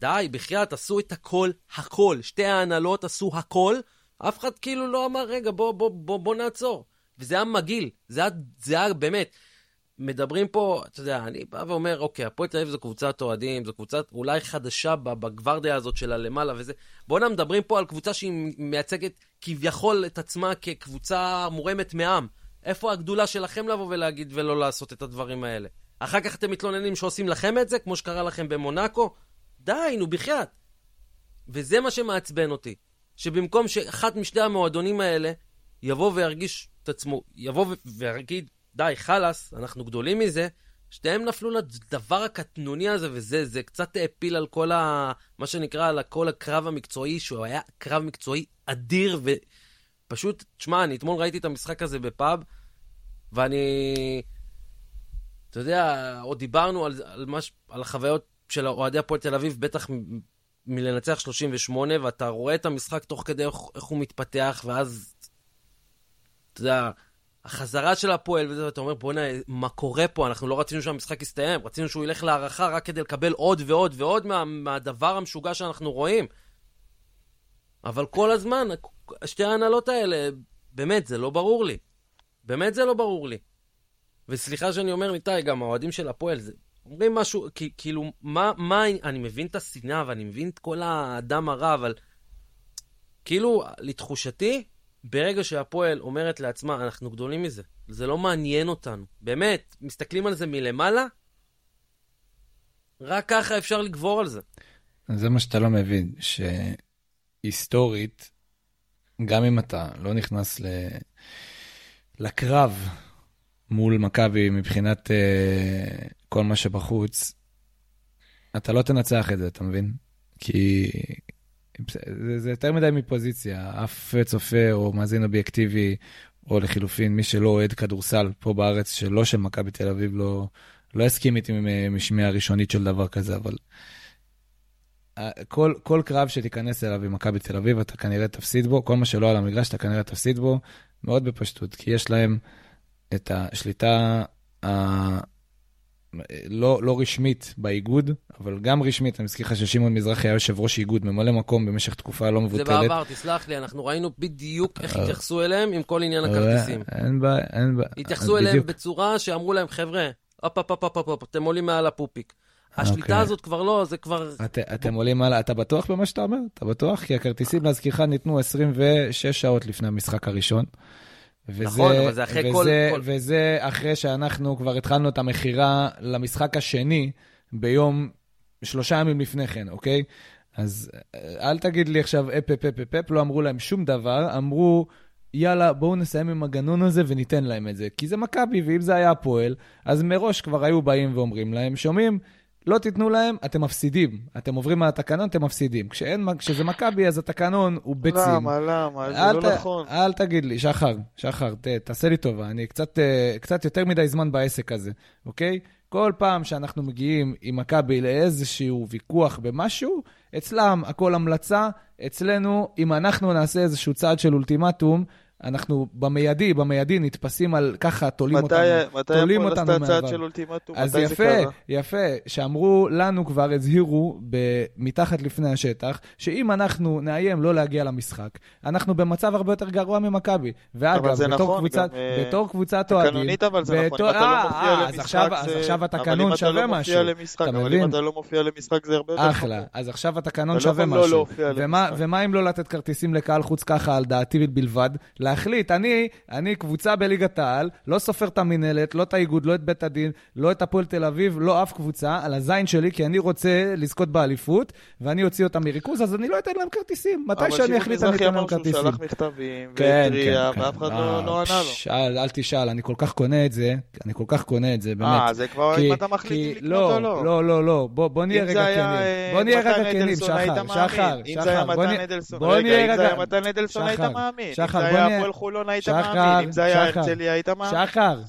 די, בחייאת, עשו את הכל, הכל. שתי ההנהלות עשו הכל, אף אחד כאילו לא אמר, רגע, בוא, בוא, בוא, בוא נעצור. וזה היה מגעיל, זה זה היה באמת. מדברים פה, אתה יודע, אני בא ואומר, אוקיי, הפועל תל אביב זו קבוצת אוהדים, זו קבוצה אולי חדשה בגוורדיה הזאת של הלמעלה וזה. בואנה, מדברים פה על קבוצה שהיא מייצגת כביכול את עצמה כקבוצה מורמת מעם. איפה הגדולה שלכם לבוא ולהגיד ולא לעשות את הדברים האלה? אחר כך אתם מתלוננים שעושים לכם את זה, כמו שקרה לכם במונאקו? די, נו, בחייאת. וזה מה שמעצבן אותי. שבמקום שאחת משני המועדונים האלה יבוא וירגיש את עצמו, יבוא ויגיד, די, חלאס, אנחנו גדולים מזה, שתיהם נפלו לדבר הקטנוני הזה, וזה קצת העפיל על כל ה... מה שנקרא, על כל הקרב המקצועי, שהוא היה קרב מקצועי אדיר, ופשוט, תשמע, אני אתמול ראיתי את המשחק הזה בפאב, ואני... אתה יודע, עוד דיברנו על, על, מש, על החוויות של אוהדי הפועל תל אביב, בטח מלנצח 38, ואתה רואה את המשחק תוך כדי איך, איך הוא מתפתח, ואז, אתה יודע, החזרה של הפועל, וזה, ואתה אומר, בוא'נה, מה קורה פה? אנחנו לא רצינו שהמשחק יסתיים, רצינו שהוא ילך להערכה רק כדי לקבל עוד ועוד ועוד מה, מהדבר המשוגע שאנחנו רואים. אבל כל הזמן, שתי ההנהלות האלה, באמת, זה לא ברור לי. באמת זה לא ברור לי. וסליחה שאני אומר, ניתאי, גם האוהדים של הפועל, זה אומרים משהו, כאילו, מה, מה, אני מבין את השנאה ואני מבין את כל האדם הרע, אבל כאילו, לתחושתי, ברגע שהפועל אומרת לעצמה, אנחנו גדולים מזה, זה לא מעניין אותנו. באמת, מסתכלים על זה מלמעלה, רק ככה אפשר לגבור על זה. זה מה שאתה לא מבין, שהיסטורית, גם אם אתה לא נכנס ל... לקרב מול מכבי מבחינת uh, כל מה שבחוץ, אתה לא תנצח את זה, אתה מבין? כי זה, זה יותר מדי מפוזיציה, אף צופה או מאזין אובייקטיבי, או לחילופין, מי שלא אוהד כדורסל פה בארץ, שלא של מכבי תל אביב, לא, לא יסכים איתי משמיעה הראשונית של דבר כזה, אבל כל, כל קרב שתיכנס אליו עם מכבי תל אביב, אתה כנראה תפסיד בו, כל מה שלא על המגרש, אתה כנראה תפסיד בו, מאוד בפשטות, כי יש להם את השליטה לא, לא רשמית באיגוד, אבל גם רשמית, אני מזכיר לך ששמעון מזרחי היה יושב ראש איגוד, ממלא מקום במשך תקופה לא מבוטלת. זה בעבר, תסלח לי, אנחנו ראינו בדיוק איך התייחסו אליהם עם כל עניין הכרטיסים. אין בעיה, אין בעיה. התייחסו אליהם בצורה שאמרו להם, חבר'ה, הופ, הופ, הופ, הופ, הופ, אתם עולים מעל הפופיק. השליטה okay. אוקיי. הזאת כבר לא, זה כבר... את, אתם עולים על... אתה בטוח במה שאתה אומר? אתה בטוח? כי הכרטיסים, להזכירך, ניתנו 26 שעות לפני המשחק הראשון. וזה, נכון, אבל זה אחרי כל- וזה, כל- וזה אחרי שאנחנו כבר התחלנו את המכירה למשחק השני ביום, שלושה ימים לפני כן, אוקיי? אז אה, אל תגיד לי עכשיו אפ אפ אפ אפ אפ, לא אמרו להם שום דבר, אמרו, יאללה, בואו נסיים עם הגנון הזה וניתן להם את זה. כי זה מכבי, ואם זה היה הפועל, אז מראש כבר היו באים ואומרים להם, שומעים? לא תיתנו להם, אתם מפסידים. אתם עוברים על התקנון, אתם מפסידים. כשאין, כשזה מכבי, אז התקנון הוא ביצים. למה, למה? זה לא ת, נכון. אל תגיד לי, שחר, שחר, ת, תעשה לי טובה, אני קצת, אה, קצת יותר מדי זמן בעסק הזה, אוקיי? כל פעם שאנחנו מגיעים עם מכבי לאיזשהו ויכוח במשהו, אצלם הכל המלצה, אצלנו, אם אנחנו נעשה איזשהו צעד של אולטימטום, אנחנו במיידי, במיידי נתפסים על ככה, תולים מתי אותנו, מתי תולים הפועל עשתה צעד. של אולטימטום? אז מתי זה יפה, קרה? יפה, שאמרו לנו כבר, הזהירו ב- מתחת לפני השטח, שאם אנחנו נאיים לא להגיע למשחק, אנחנו במצב הרבה יותר גרוע ממכבי. ואגב, אבל זה בתור, נכון, קבוצת, גם, אה, בתור קבוצת אוהדים... תקנונית אבל זה נכון, אם בתור- אתה לא אה, מופיע אה, אז למשחק עכשיו- אז זה... עכשיו התקנון אבל שווה משהו. לא מופיע למשחק, אתה אבל מבין? אם אתה לא מופיע למשחק זה הרבה יותר אחלה, אז עכשיו התקנון לא שווה לא משהו. ומה אם לא לתת כרטיסים לקהל חוץ ככה על דעתי בלבד? להחליט, אני, אני קבוצה בליגת העל, לא סופר את המינהלת, לא את האיגוד, לא את בית הדין, לא את הפועל תל אביב, לא אף קבוצה, על הזין שלי, כי אני רוצה לזכות באליפות, ואני אוציא אותם מריכוז, אז אני לא אתן להם כרטיסים. מתי שאני אחליט אני אתן להם כרטיסים. אבל שמעון מזרחי אמר שהוא שלח מכתבים, כן, והתריע, כן, ואף אחד כן. לא לא ענה לו. אל תשאל, אני כל כך קונה את זה, אני כל כך קונה את זה, באמת. אה, זה כבר אם אתה מחליט אם לקנות או לא, לא. לא, לא, לא, בוא, נהיה רגע כנים. אה, בוא נהיה רגע כנים, שחר. שחר, אם זה היה מתן אדלסון, רגע, אם זה היה. מתן אדלסון היית מאמין. שחר, בוא היה נהיה- הפועל חולון היית מאמין. אם זה היה. הרצליה היית מאמין. שחר,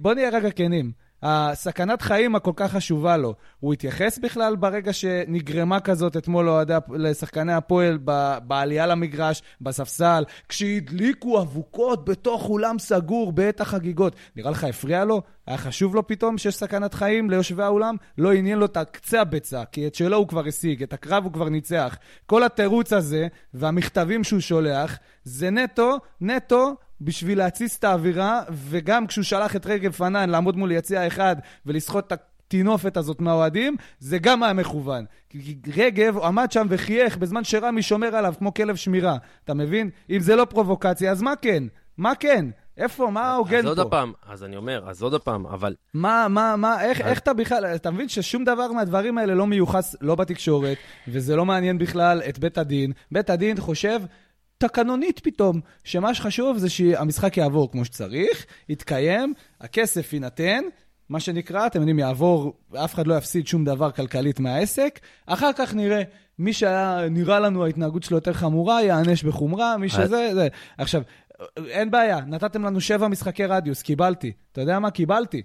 בוא נהיה רגע כנים. הסכנת חיים הכל כך חשובה לו, הוא התייחס בכלל ברגע שנגרמה כזאת אתמול לשחקני הפועל בעלייה למגרש, בספסל, כשהדליקו אבוקות בתוך אולם סגור בעת החגיגות. נראה לך הפריע לו? היה חשוב לו פתאום שיש סכנת חיים ליושבי האולם? לא עניין לו את קצה הביצה, כי את שלו הוא כבר השיג, את הקרב הוא כבר ניצח. כל התירוץ הזה והמכתבים שהוא שולח, זה נטו, נטו, בשביל להתסיס את האווירה, וגם כשהוא שלח את רגב פנן לעמוד מול יציע אחד ולסחוט את הטינופת הזאת מהאוהדים, זה גם היה מכוון. כי רגב עמד שם וחייך בזמן שרמי שומר עליו כמו כלב שמירה. אתה מבין? אם זה לא פרובוקציה, אז מה כן? מה כן? איפה? מה ההוגן אז פה? עוד פעם, אז אני אומר, אז עוד פעם, אבל מה, מה, מה, איך, אז- איך אתה בכלל, אתה מבין ששום דבר מהדברים האלה לא מיוחס לא בתקשורת, וזה לא מעניין בכלל את בית הדין. בית הדין חושב, תקנונית פתאום, שמה שחשוב זה שהמשחק יעבור כמו שצריך, יתקיים, הכסף יינתן, מה שנקרא, אתם יודעים, יעבור, אף אחד לא יפסיד שום דבר כלכלית מהעסק, אחר כך נראה. מי שהיה נראה לנו ההתנהגות שלו יותר חמורה, יענש בחומרה, מי שזה, זה. עכשיו, אין בעיה, נתתם לנו שבע משחקי רדיוס, קיבלתי. אתה יודע מה? קיבלתי.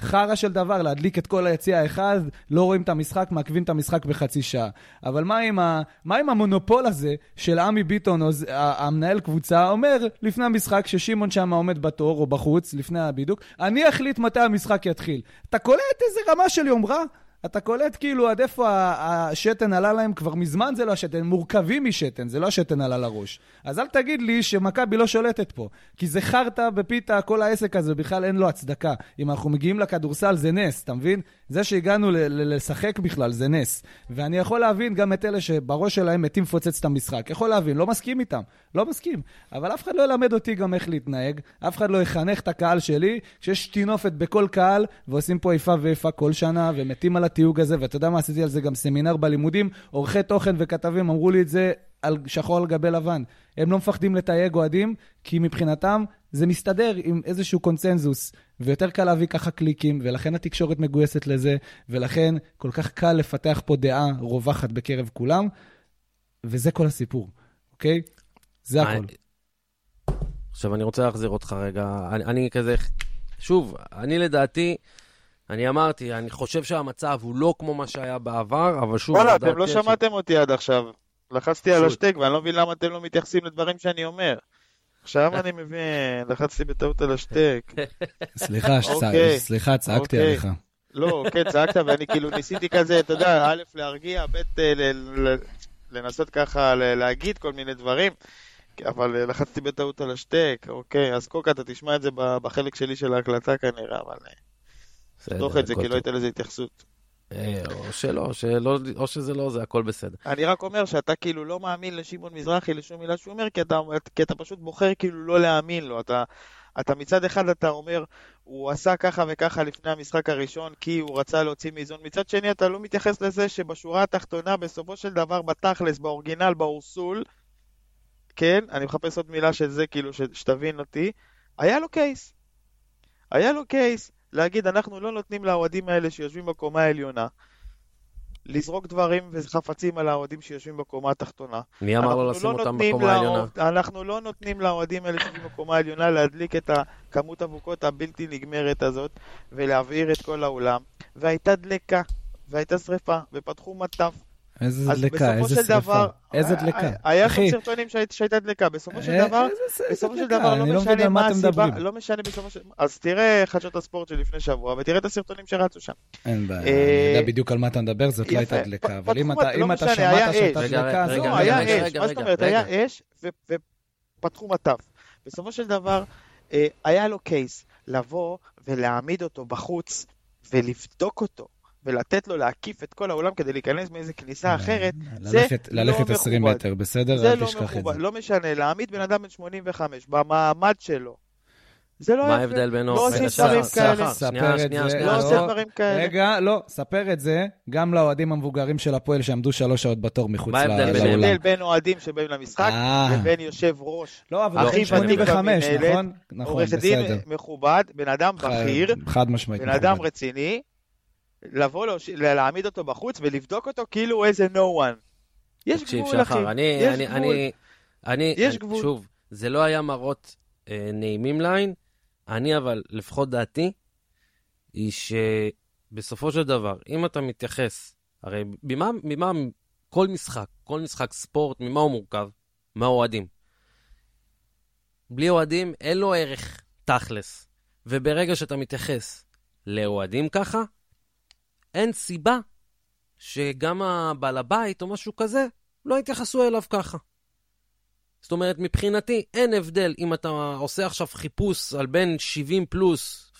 חרא של דבר, להדליק את כל היציע האחד, לא רואים את המשחק, מעכבים את המשחק בחצי שעה. אבל מה עם, ה... מה עם המונופול הזה של עמי ביטון, או ז- ה- המנהל קבוצה, אומר לפני המשחק, ששמעון שם עומד בתור או בחוץ, לפני הבידוק, אני אחליט מתי המשחק יתחיל. אתה קולט איזה רמה של יומרה? אתה קולט כאילו עד איפה השתן עלה להם, כבר מזמן זה לא השתן, הם מורכבים משתן, זה לא השתן עלה לראש. אז אל תגיד לי שמכבי לא שולטת פה, כי זה חרטא בפיתה, כל העסק הזה, בכלל אין לו הצדקה. אם אנחנו מגיעים לכדורסל זה נס, אתה מבין? זה שהגענו ל- ל- לשחק בכלל זה נס. ואני יכול להבין גם את אלה שבראש שלהם מתים לפוצץ את המשחק. יכול להבין, לא מסכים איתם, לא מסכים. אבל אף אחד לא ילמד אותי גם איך להתנהג, אף אחד לא יחנך את הקהל שלי, כשיש טינופת בכל קהל, ועושים פה איפה ואיפה כל שנה, ומתים על התיוג הזה, ואתה יודע מה, עשיתי על זה גם סמינר בלימודים, עורכי תוכן וכתבים אמרו לי את זה על שחור על גבי לבן. הם לא מפחדים לתייג אוהדים, כי מבחינתם זה מסתדר עם איזשהו קונצנזוס, ויותר קל להביא ככה קליקים, ולכן התקשורת מגויסת לזה, ולכן כל כך קל לפתח פה דעה רווחת בקרב כולם, וזה כל הסיפור, אוקיי? זה הכל. אני- עכשיו אני רוצה להחזיר אותך רגע, אני, אני כזה, שוב, אני לדעתי, אני אמרתי, אני חושב שהמצב הוא לא כמו מה שהיה בעבר, אבל שוב, וואלה, אתם לא ש- שמעתם אותי עד עכשיו. לחצתי על פשוט. השטק ואני לא מבין למה אתם לא מתייחסים לדברים שאני אומר. עכשיו אני מבין, לחצתי בטעות על השטק. סליחה, שצ- אוקיי. סליחה, צעקתי אוקיי. עליך. לא, כן, צעקת ואני כאילו ניסיתי כזה, אתה יודע, א', להרגיע, ב', אה, לנסות ככה להגיד כל מיני דברים, אבל אה, לחצתי בטעות על השטק, אוקיי, אז קוקה, אתה תשמע את זה ב- בחלק שלי של ההקלטה כנראה, אבל אה, תחתוך את זה, כי לא. הייתה לזה התייחסות. אה, או שלא, שלא, או שזה לא, זה הכל בסדר. אני רק אומר שאתה כאילו לא מאמין לשמעון מזרחי לשום מילה שהוא אומר, כי אתה, כי אתה פשוט בוחר כאילו לא להאמין לו. אתה, אתה מצד אחד אתה אומר, הוא עשה ככה וככה לפני המשחק הראשון כי הוא רצה להוציא מאיזון, מצד שני אתה לא מתייחס לזה שבשורה התחתונה, בסופו של דבר, בתכלס, באורגינל, באורסול, כן, אני מחפש עוד מילה של זה, כאילו, ש, שתבין אותי, היה לו קייס. היה לו קייס להגיד, אנחנו לא נותנים לאוהדים האלה שיושבים בקומה העליונה לזרוק דברים וחפצים על האוהדים שיושבים בקומה התחתונה. מי אמר לו אנחנו לשים לא אותם בקומה העליונה? אנחנו לא נותנים לאוהדים האלה שיושבים בקומה העליונה להדליק את הכמות אבוקות הבלתי נגמרת הזאת ולהבעיר את כל האולם. והייתה דלקה, והייתה שרפה, ופתחו מטף. איזה דלקה, איזה שרפה. דבר, איזה היה- דלקה. היה אחי, שם סרטונים שהיית- שהייתה דלקה. בסופו של אה, דבר, בסופו של דבר לא אני לא מבין משנה מה הסיבה. לא משנה בסופו של... אז תראה חדשות הספורט של לפני שבוע, ותראה את הסרטונים שרצו שם. אין בעיה, אה, אני יודע בדיוק על מה אתה מדבר, זאת לא. הייתה דלקה. אבל אם אתה- לא אם אתה משנה, היה שמעת שהייתה דלקה, לא, רגע, היה אש, מה זאת אומרת? היה אש ופתחו מטף. בסופו של דבר, אה, היה לו קייס לבוא ולהעמיד אותו בחוץ ולבדוק אותו. ולתת לו להקיף את כל העולם כדי להיכנס מאיזה כניסה אחרת, זה ללכת- לא ללכת 20 מכובד. מטר, בסדר? זה אל לא תשכח את מכובד, זה. לא משנה, להעמיד בן אדם בן 85 במעמד שלו, זה לא מה. ההבדל בינו? לא עושים דברים כאלה. ספר שנייה, את שנייה, זה, שנייה, לא לא. שנייה. דברים כאלה. רגע, לא, ספר את זה גם לאוהדים המבוגרים של הפועל שעמדו שלוש שעות בתור מחוץ מה ההבדל? לאולם. בין אוהדים שבאים למשחק אה. לבין יושב ראש, לא, אבל הכי ותיק 85, במנהלת, נכון? נכון, עורך דין בסדר. מכובד, בן אדם בכיר, חד משמעית. בן אדם מכובד. רציני, לבוא, להוש- להעמיד אותו בחוץ ולבדוק אותו כאילו הוא איזה no one. יש תקשיב, גבול, אחי. שחר, אני, יש אני, גבול. אני, אני, יש אני- גבול. שוב, זה לא היה מראות אה, נעימים לעין, אני אבל, לפחות דעתי, היא שבסופו של דבר, אם אתה מתייחס, הרי ממה, ממה כל משחק, כל משחק ספורט, ממה הוא מורכב? מהאוהדים. בלי אוהדים, אין לו ערך תכלס. וברגע שאתה מתייחס לאוהדים ככה, אין סיבה שגם הבעל הבית או משהו כזה, לא יתייחסו אליו ככה. זאת אומרת, מבחינתי אין הבדל אם אתה עושה עכשיו חיפוש על בין 70 פלוס,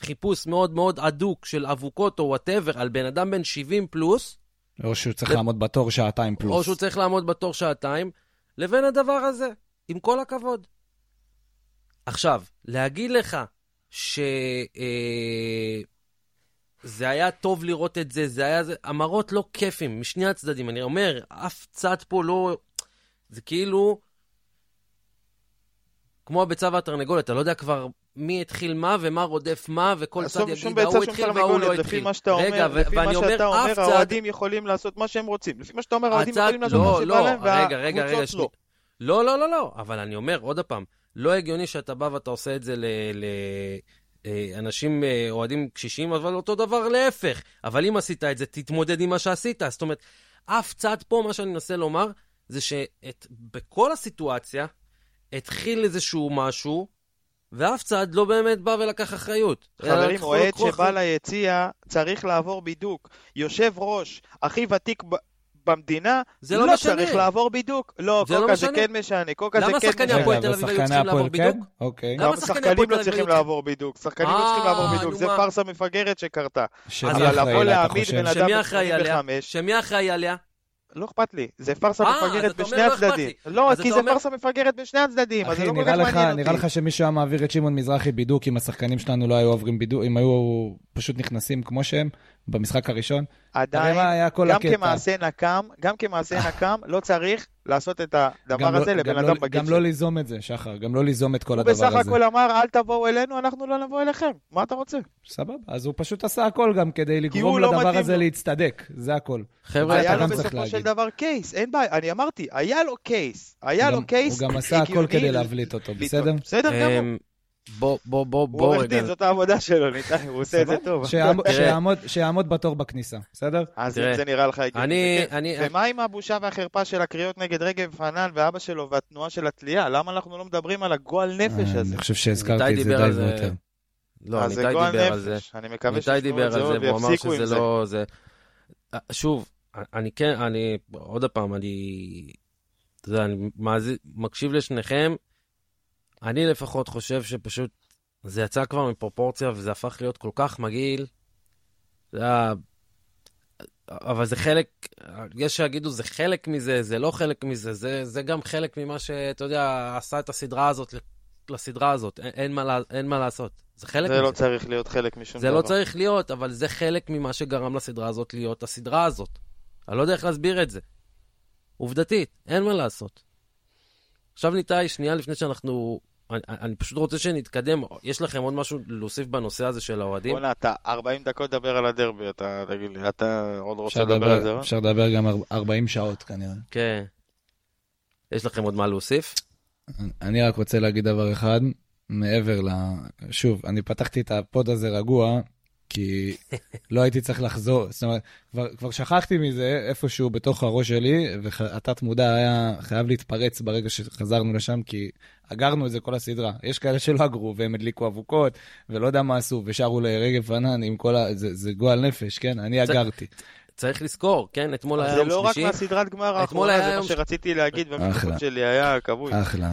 חיפוש מאוד מאוד הדוק של אבוקות או whatever, על בן אדם בן 70 פלוס, או שהוא צריך זה- לעמוד בתור שעתיים פלוס. או שהוא צריך לעמוד בתור שעתיים, לבין הדבר הזה, עם כל הכבוד. עכשיו, להגיד לך ש... אה, זה היה טוב לראות את זה, זה היה... המראות לא כיפים, משני הצדדים. אני אומר, אף צד פה לא... זה כאילו... כמו הביצה והתרנגולת, אתה לא יודע כבר מי התחיל מה ומה רודף מה, וכל צד יגיד, ההוא התחיל וההוא לא תרנגולת, לפי התחיל. מה שאתה רגע, אומר, לפי מה שאתה אומר. האוהדים יכולים לעשות מה שהם רוצים. לפי מה שאתה אומר, האוהדים יכולים לעשות מה לא, שבא לא, להם, והקבוצות. לא. לא, לא, לא, לא, אבל אני אומר, עוד פעם, לא הגיוני שאתה בא ואתה עושה את זה לאנשים, אוהדים קשישים, אבל אותו דבר להפך. אבל אם עשית את זה, תתמודד עם מה שעשית. זאת אומרת, אף צד פה, מה שאני מנסה לומר, זה שבכל הסיטואציה התחיל איזשהו משהו, ואף צד לא באמת בא ולקח אחריות. חברים, אוהד שבא ליציע צריך לעבור בידוק. יושב ראש, הכי ותיק במדינה, זה לא לא משנה. צריך לעבור בידוק. לא, זה לא קוקה זה משנה. כן משנה, קוקה זה למה כן שחקני משנה. הפועל רגע, תל אביב היו צריכים לעבור הפועל כן? בידוק? אוקיי. למה שחקני שחקנים הפועל תל לא צריכים לעבור בידוק. שחקנים לא צריכים אה, לעבור בידוק, זה. פארסה מפגרת שקרתה. שמי אבל אחראי לבוא להעמיד חושב? בן אדם שמי בן אחראי עליה? 85, שמי אחראי עליה? לא אכפת לי, זה פארסה אה, מפגרת בשני לא הצדדים. לא, כי זה פארסה מפגרת בשני הצדדים, אז זה לא כל כך נראה מעניין נראה אותי. לך שמישהו היה מעביר את שמעון מזרחי בידוק אם השחקנים שלנו לא היו עוברים בידוק, אם היו פשוט נכנסים כמו שהם במשחק הראשון? עדיין, היה כל גם הקטע? כמעשה נקם, גם כמעשה נקם, לא צריך לעשות את הדבר גם לא- הזה גם לבן לא- אדם בגיל גם שלו. לא ליזום את זה, שחר, גם לא ליזום את כל הוא הדבר בסך הזה. הכל אמר, אל תבואו אלינו, אנחנו לא נבוא אליכם. מה אתה רוצה? סבבה, אז הוא פשוט עשה הכל גם כדי לגרום הוא לא לדבר הזה לו. להצטדק, זה הכל. חבר'ה, אתה היה לו גם צריך בסופו של להגיד. דבר קייס, אין בעיה, אני אמרתי, היה לו קייס, היה הוא לו קייס הוא גם עשה הכל כדי להבליט אותו. בסדר? בסדר גמור. אמ, בוא, בוא, בוא, הוא בוא עורך רגע. דין, זאת העבודה שלו, ניתן, הוא עושה את זה טוב. שיעמוד- בתור בכניסה, בסדר? אז זה נראה לך הגיוני. אני, ומה עם הבושה והחרפה של הקריאות נגד רגב פנן ואבא שלו והתנועה של התלייה? למה אנחנו לא מדברים על הגועל נפש הזה? אני חושב שהזכרתי את זה די. ויותר. לא, ניתאי גועל דיבר על זה. אני מקווה שישמעו את זה אמר ויפסיקו עם זה. לא... אה, שוב, אני כן, אני, עוד פעם, אני, אתה יודע, אני מקשיב לשניכם, אני לפחות חושב שפשוט זה יצא כבר מפרופורציה וזה הפך להיות כל כך מגעיל. זה ה... אבל זה חלק, יש שיגידו זה חלק מזה, זה לא חלק מזה, זה, זה גם חלק ממה שאתה יודע, עשה את הסדרה הזאת לסדרה הזאת, אין, אין, מה, אין מה לעשות. זה חלק זה מזה. לא צריך להיות חלק משום זה דבר. לא צריך להיות, אבל זה חלק ממה שגרם לסדרה הזאת להיות הסדרה הזאת. אני לא יודע איך להסביר את זה. עובדתית, אין מה לעשות. עכשיו ניתאי, שנייה לפני שאנחנו... אני, אני פשוט רוצה שנתקדם. יש לכם עוד משהו להוסיף בנושא הזה של האוהדים? בוא'נה, אתה 40 דקות לדבר על הדרבי, אתה תגיד לי, אתה עוד רוצה לדבר על זה? אפשר לדבר גם אר- 40 שעות כנראה. כן. יש לכם עוד מה להוסיף? אני רק רוצה להגיד דבר אחד, מעבר ל... שוב, אני פתחתי את הפוד הזה רגוע, כי לא הייתי צריך לחזור, זאת אומרת, כבר, כבר שכחתי מזה איפשהו בתוך הראש שלי, והתת מודע היה חייב להתפרץ ברגע שחזרנו לשם, כי אגרנו את זה כל הסדרה. יש כאלה שלא אגרו, והם הדליקו אבוקות, ולא יודע מה עשו, ושרו לרגב ענן עם כל ה... זה, זה גועל נפש, כן? אני זה- אגרתי. צריך לזכור, כן? אתמול היה זה יום לא רק שלישי. מהסדרת גמר האחרונה, זה מה שרציתי להגיד, אחלה. שלי היה כבוי. אחלה.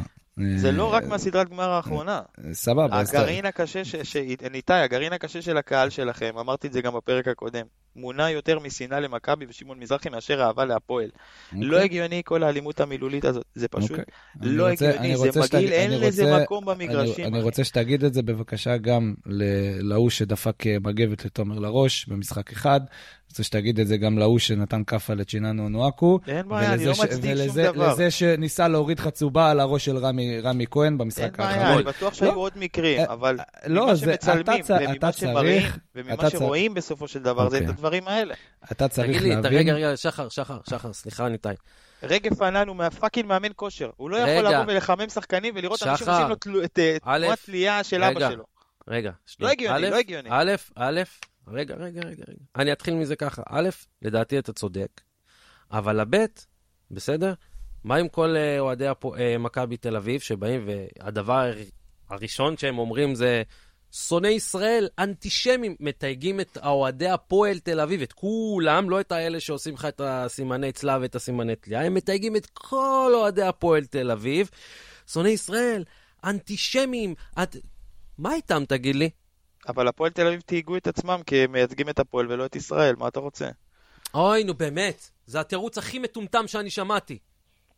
זה לא אה, רק מהסדרת גמר האחרונה. סבבה, אז אתה- הגרעין הקשה, ש- ש- ניתאי, הגרעין הקשה של הקהל שלכם, אמרתי את זה גם בפרק הקודם, מונע יותר משנאה למכבי ושמעון מזרחי מאשר אהבה להפועל. לא אוקיי. הגיוני כל האלימות המילולית הזאת, זה פשוט אוקיי. לא הגיוני, זה מגעיל, אין לזה מקום במגרשים. אני. רוצה שתגיד את זה בבקשה גם להוא שדפק אה, מגבת לתומר לראש במשחק אחד. רוצה שתגיד את זה גם להוא שנתן כאפה לצ'יננו אונואקו. אין בעיה, אני לא מצדיק שום ולזה- דבר. לזה שניסה להוריד חצובה על הראש של רמי, רמי כהן אין במשחק בעיה, האחרון. אני בטוח שהיו לא. עוד מקרים, אה, אבל לא, ממה זה- שמצלמים אתה וממה אתה שמראים צריך- וממה שרואים בסופו של דבר זה את אוקיי. הדברים האלה. אתה צריך תגיד לי, להבין... רגע, רגע, שחר, שחר, שחר, סליחה, ניתאי. רגב ענן הוא מהפאקינג מאמן כושר. הוא לא יכול. לבוא ולחמם שחקנים ולראות אנשים. עושים לו אה, תנועת תלייה של. אבא שלו. רגע, שנייה. הגיוני, א', לא הגיוני. א', א', רגע, רגע, רגע, רגע. אני אתחיל מזה ככה. א', לדעתי אתה צודק, אבל הב', בסדר? מה עם כל אה, אוהדי הפו- אה, מכבי תל אביב שבאים, והדבר הראשון שהם אומרים זה, שונאי ישראל, אנטישמים, מתייגים את אוהדי הפועל תל אביב, את כולם, לא את האלה שעושים לך את הסימני צלב ואת הסימני תלייה, הם מתייגים את כל אוהדי הפועל תל אביב. שונאי ישראל, אנטישמים, את... מה איתם, תגיד לי? אבל הפועל תל אביב תהיגו את עצמם כי הם מייצגים את הפועל ולא את ישראל, מה אתה רוצה? אוי, נו באמת, זה התירוץ הכי מטומטם שאני שמעתי.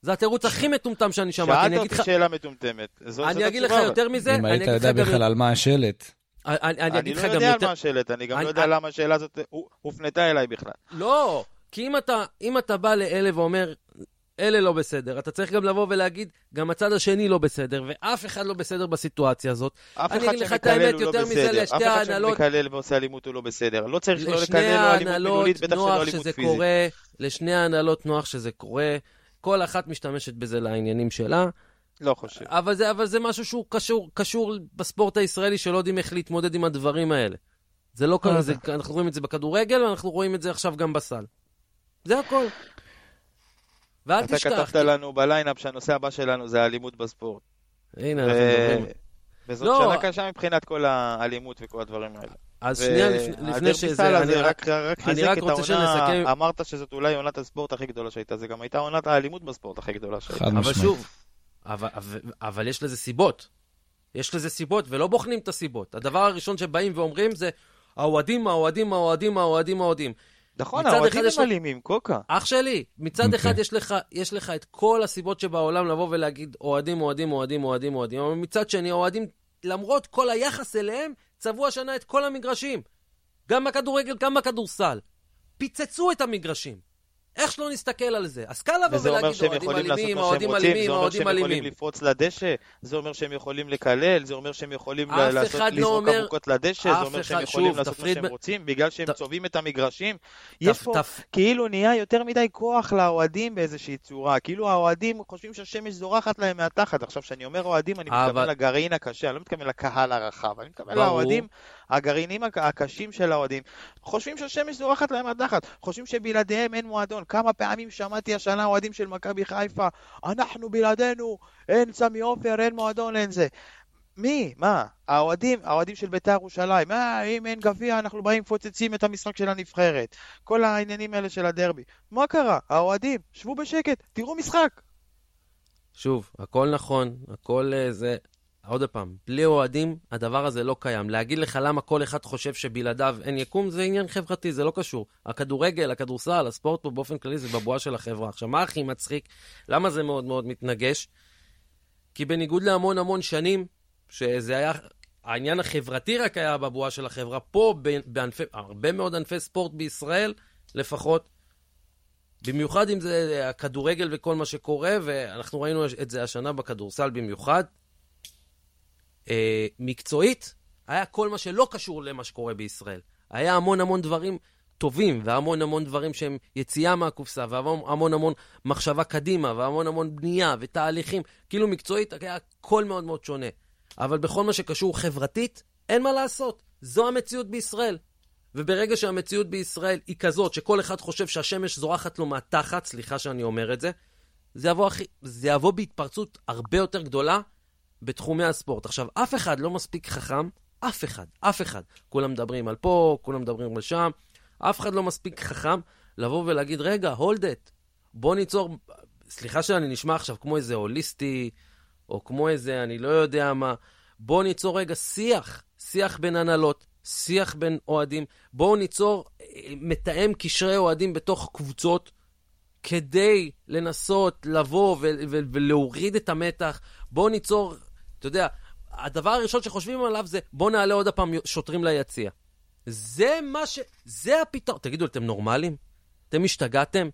זה התירוץ הכי מטומטם שאני שמעתי. אני שאלת אגיד אותי שאלה מטומטמת. אני אגיד לך יותר מזה, אם אני היית יודע. בכלל על מה השלט. אני- לא יודע על. מה השאלת, אני גם לא יודע למה השאלה הזאת הו- הופנתה אליי בכלל. לא, כי אם אתה, אם אתה בא לאלה ואומר, אלה לא בסדר, אתה צריך גם לבוא ולהגיד, גם הצד השני לא בסדר, ואף אחד לא בסדר בסיטואציה הזאת. אף אני אחד שמקלל הוא לא בסדר. לשתי אף אחד ההנהלות- שמקלל ועושה אלימות הוא לא בסדר. לא צריך לא לקלל לא אלימות מילולית, בטח שלא נוח אלימות שזה פיזית. קורה, לשני ההנהלות נוח שזה קורה, כל אחת משתמשת בזה לעניינים שלה. לא חושב. אבל זה, אבל זה משהו שהוא קשור, קשור בספורט הישראלי שלא יודעים איך להתמודד עם הדברים האלה. זה לא כזה, זה, אנחנו רואים את זה בכדורגל, ואנחנו רואים את זה עכשיו גם בסל. זה הכל. ואל אתה תשכח. כתבת לנו בליינאפ שהנושא הבא שלנו זה האלימות בספורט. הנה, אנחנו ו- מדברים. וזאת לא. שנה קשה מבחינת כל האלימות וכל הדברים האלה. אז שנייה, לפני- לפני והדרבי שזה, אני רק... רק רק אני חיזק רק את רוצה העונה, שנסכם- אמרת שזאת אולי עונת הספורט הכי גדולה שהייתה, זה גם הייתה עונת האלימות בספורט הכי גדולה שהייתה. אבל משמעית. שוב, אבל, אבל, אבל יש לזה סיבות. יש לזה סיבות, ולא בוחנים את הסיבות. הדבר הראשון שבאים ואומרים זה, האוהדים, האוהדים, האוהדים, האוהדים, האוהדים. נכון, מצד האוהדים אחד יש הם אלימים, קוקה. אח שלי, מצד אוקיי. אחד יש לך, יש לך את כל הסיבות שבעולם לבוא ולהגיד אוהדים, אוהדים, אוהדים, אוהדים, אוהדים, אבל מצד שני, האוהדים, למרות כל היחס אליהם, צבעו השנה את כל המגרשים. גם בכדורגל, גם בכדורסל. פיצצו את המגרשים. איך שלא נסתכל על זה. אז קל לבוא ולהגיד שהם אוהדים אלימים, מה שהם אוהדים אלימים, זה אומר אוהדים שהם יכולים אלימים. לפרוץ לדשא, זה אומר שהם יכולים לקלל, זה אומר שהם יכולים לעשות, לא לזרוק אומר- אבוקות לדשא, זה אומר שהם יכולים שוב, לעשות מה תפריד שהם ב- רוצים, בגלל שהם ת- צובעים את המגרשים. יש תפ- פה תפ- כאילו נהיה יותר מדי כוח לאוהדים באיזושהי צורה, כאילו האוהדים חושבים שהשמש זורחת להם מהתחת. עכשיו, כשאני אומר אוהדים, אני אבל- מתכוון לגרעין הקשה, אני לא מתכוון לקהל הרחב, אני מתכוון. לאוהדים, הגרעינים הק- הקשים של האוהדים, חושבים שהשמש זורחת להם מהתחת, חושבים שבלעדיהם אין מועדון. כמה פעמים שמעתי השנה אוהדים של מכבי חיפה, אנחנו בלעדינו, אין סמי עופר, אין מועדון, אין זה. מי? מה? האוהדים, האוהדים של בית"ר ירושלים, מה, אם אין גביע אנחנו באים מפוצצים את המשחק של הנבחרת. כל העניינים האלה של הדרבי. מה קרה? האוהדים, שבו בשקט, תראו משחק. שוב, הכל נכון, הכל אה, זה, עוד פעם, בלי אוהדים, הדבר הזה לא קיים. להגיד לך למה כל אחד חושב שבלעדיו אין יקום, זה עניין חברתי, זה לא קשור. הכדורגל, הכדורסל, הספורט פה באופן כללי זה בבואה של החברה. עכשיו, מה הכי מצחיק? למה זה מאוד מאוד מתנגש? כי בניגוד להמון המון שנים, שזה היה, העניין החברתי רק היה בבואה של החברה, פה בענפי, הרבה מאוד ענפי ספורט בישראל, לפחות, במיוחד אם זה הכדורגל וכל מה שקורה, ואנחנו ראינו את זה השנה בכדורסל במיוחד. אה, מקצועית, היה כל מה שלא קשור למה שקורה בישראל. היה המון המון דברים טובים, והמון המון דברים שהם יציאה מהקופסה, והמון המון מחשבה קדימה, והמון המון בנייה ותהליכים. כאילו מקצועית היה הכל מאוד מאוד שונה. אבל בכל מה שקשור חברתית, אין מה לעשות. זו המציאות בישראל. וברגע שהמציאות בישראל היא כזאת, שכל אחד חושב שהשמש זורחת לו מהתחת, סליחה שאני אומר את זה, זה יבוא, אחי, זה יבוא בהתפרצות הרבה יותר גדולה בתחומי הספורט. עכשיו, אף אחד לא מספיק חכם, אף אחד, אף אחד. כולם מדברים על פה, כולם מדברים על שם, אף אחד לא מספיק חכם לבוא ולהגיד, רגע, הולד את, בוא ניצור, סליחה שאני נשמע עכשיו כמו איזה הוליסטי, או כמו איזה, אני לא יודע מה, בוא ניצור רגע שיח, שיח בין הנהלות, שיח בין אוהדים. בואו ניצור מתאם קשרי אוהדים בתוך קבוצות, כדי לנסות לבוא ולהוריד את המתח. בואו ניצור, אתה יודע, הדבר הראשון שחושבים עליו זה בואו נעלה עוד הפעם שוטרים ליציע. זה מה ש... זה הפתרון. תגידו, אתם נורמלים? אתם השתגעתם?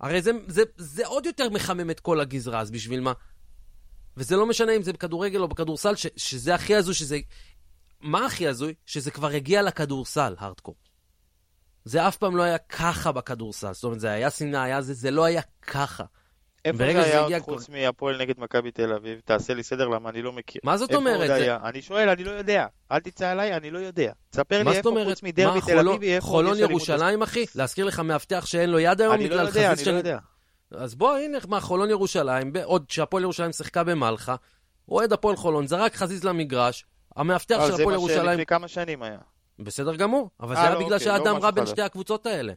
הרי זה, זה, זה עוד יותר מחמם את כל הגזרה, אז בשביל מה? וזה לא משנה אם זה בכדורגל או בכדורסל, ש, שזה הכי הזוי, שזה מה הכי הזוי? שזה כבר הגיע לכדורסל, הארדקור. זה אף פעם לא היה ככה בכדורסל. זאת אומרת, זה היה שנאה, היה זה, זה לא היה ככה. איפה זה היה עוד חוץ כבר... מהפועל נגד מכבי תל אביב? תעשה לי סדר למה אני לא מכיר. מה זאת אומרת? זה... אני שואל, אני לא יודע. אל תצא עליי, אני לא יודע. תספר לי איפה חוץ מדרבי תל אביב, איפה... חולון ירושלים, אחי? להזכיר לך מאבטח שאין לו יד היום בגלל חזיז אני לא יודע, אני לא יודע. אז בוא, הנה, מה, חולון ירושלים, עוד כשהפועל ירושלים שיחקה במלחה, אוהד הפועל חולון זרק חזיז למגרש, המאבטח אה, של הפועל ירושלים... זה מה שלפני כמה שנים היה. בסדר גמור, אבל זה היה לא, בגלל אוקיי, שהאדם לא רע בין שתי הקבוצות האלה.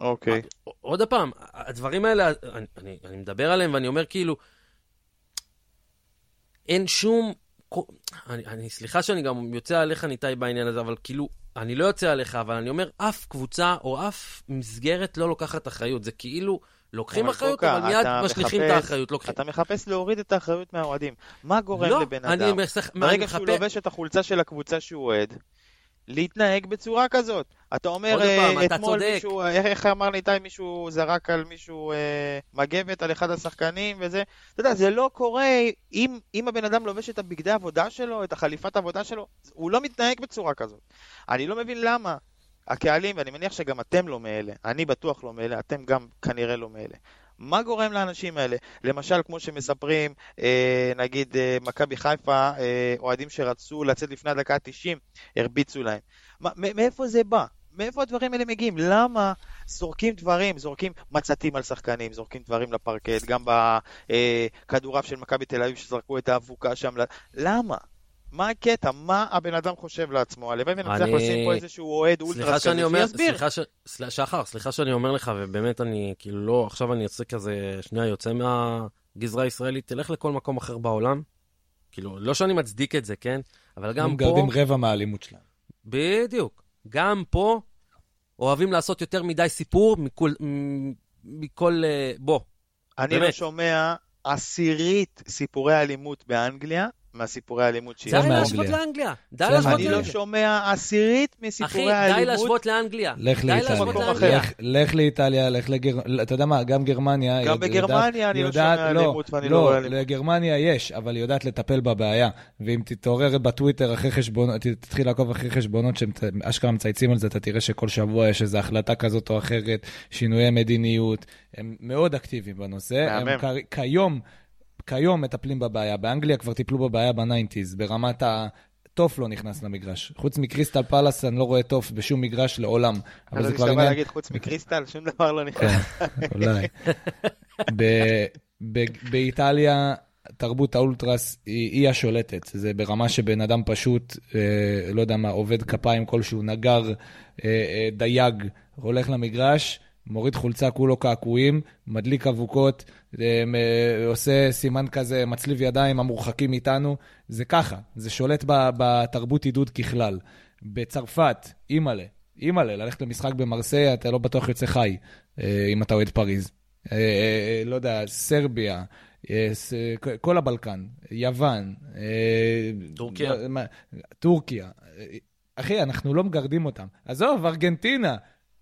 אוקיי. עוד פעם, הדברים האלה, אני מדבר עליהם ואני אומר כאילו, אין שום... אני, אני, סליחה שאני גם יוצא עליך, ניתאי, בעניין הזה, אבל כאילו, אני לא יוצא עליך, אבל אני אומר, אף קבוצה או אף מסגרת לא לוקחת אחריות. זה כאילו, לוקחים אחריות, אבל מיד משליכים את האחריות. לוקחים. אתה מחפש להוריד את האחריות מהאוהדים. מה גורם לא, לבן אדם, אני מחפש... ברגע שהוא לובש את החולצה של הקבוצה שהוא אוהד, להתנהג בצורה כזאת. אתה אומר, פעם, אה, אתמול אתה מישהו, איך אמר לי איתי, מישהו זרק על מישהו אה, מגבת על אחד השחקנים וזה. אתה יודע, זה לא קורה, אם, אם הבן אדם לובש את הבגדי העבודה שלו, את החליפת העבודה שלו, הוא לא מתנהג בצורה כזאת. אני לא מבין למה. הקהלים, ואני מניח שגם אתם לא מאלה, אני בטוח לא מאלה, אתם גם כנראה לא מאלה. מה גורם לאנשים האלה? למשל, כמו שמספרים, אה, נגיד אה, מכבי חיפה, אה, אוהדים שרצו לצאת לפני הדקה ה-90, הרביצו להם. מאיפה זה בא? מאיפה הדברים האלה מגיעים? למה זורקים דברים, זורקים מצתים על שחקנים, זורקים דברים לפרקט, גם בכדוריו של מכבי תל אביב שזרקו את האבוקה שם, למה? מה הקטע? מה הבן אדם חושב לעצמו? הלוואי ונצליח אני... לשים פה איזשהו אוהד אולטרס כזה שיסביר. סליחה, ש... שחר, סליחה שאני אומר לך, ובאמת אני, כאילו לא, עכשיו אני יוצא כזה, שנייה יוצא מהגזרה הישראלית, תלך לכל מקום אחר בעולם. כאילו, לא שאני מצדיק את זה, כן? אבל גם פה... הם גרדים רבע מהאלימות שלהם. בדיוק. גם פה אוהבים לעשות יותר מדי סיפור מכל... מכל... אה, בוא. אני לא באמת. לא שומע עשירית סיפורי אלימות באנגליה, מהסיפורי האלימות שיש. די להשוות לאנגליה. די להשוות לאנגליה. אני לא שומע עשירית מסיפורי האלימות. אחי, די להשוות לאנגליה. לך לאיטליה. לך לאיטליה, לך לגרמניה. אתה יודע מה, גם גרמניה... גם בגרמניה אני לא שומע אלימות ואני לא רואה אלימות. לא, לגרמניה יש, אבל היא יודעת לטפל בבעיה. ואם תתעורר בטוויטר אחרי חשבונות, תתחיל לעקוב אחרי חשבונות שאשכרה מצייצים על זה, אתה תראה שכל שבוע יש איזו החלטה כזאת או אחרת, שינויי מדיניות. הם מאוד אקטיביים בנושא. כיום... כיום מטפלים בבעיה. באנגליה כבר טיפלו בבעיה ב nineties, ברמת ה... תוף לא נכנס למגרש. חוץ מקריסטל פלאס, אני לא רואה תוף בשום מגרש לעולם. אבל זה כבר עניין... להגיד, חוץ מקריסטל, שום דבר לא נכנס. כן, אולי. באיטליה, תרבות האולטרס היא, היא השולטת. זה ברמה שבן אדם פשוט, אה, לא יודע מה, עובד כפיים כלשהו, נגר, אה, אה, דייג, הולך למגרש, מוריד חולצה כולו קעקועים, מדליק אבוקות, אה, עושה סימן כזה, מצליב ידיים המורחקים איתנו. זה ככה, זה שולט בתרבות עידוד ככלל. בצרפת, אימא'לה, אימא'לה, ללכת למשחק במרסיי, אתה לא בטוח יוצא חי, אה, אם אתה אוהד פריז. לא יודע, סרביה, כל הבלקן, יוון. טורקיה. טורקיה. אחי, אנחנו לא מגרדים אותם. עזוב, ארגנטינה,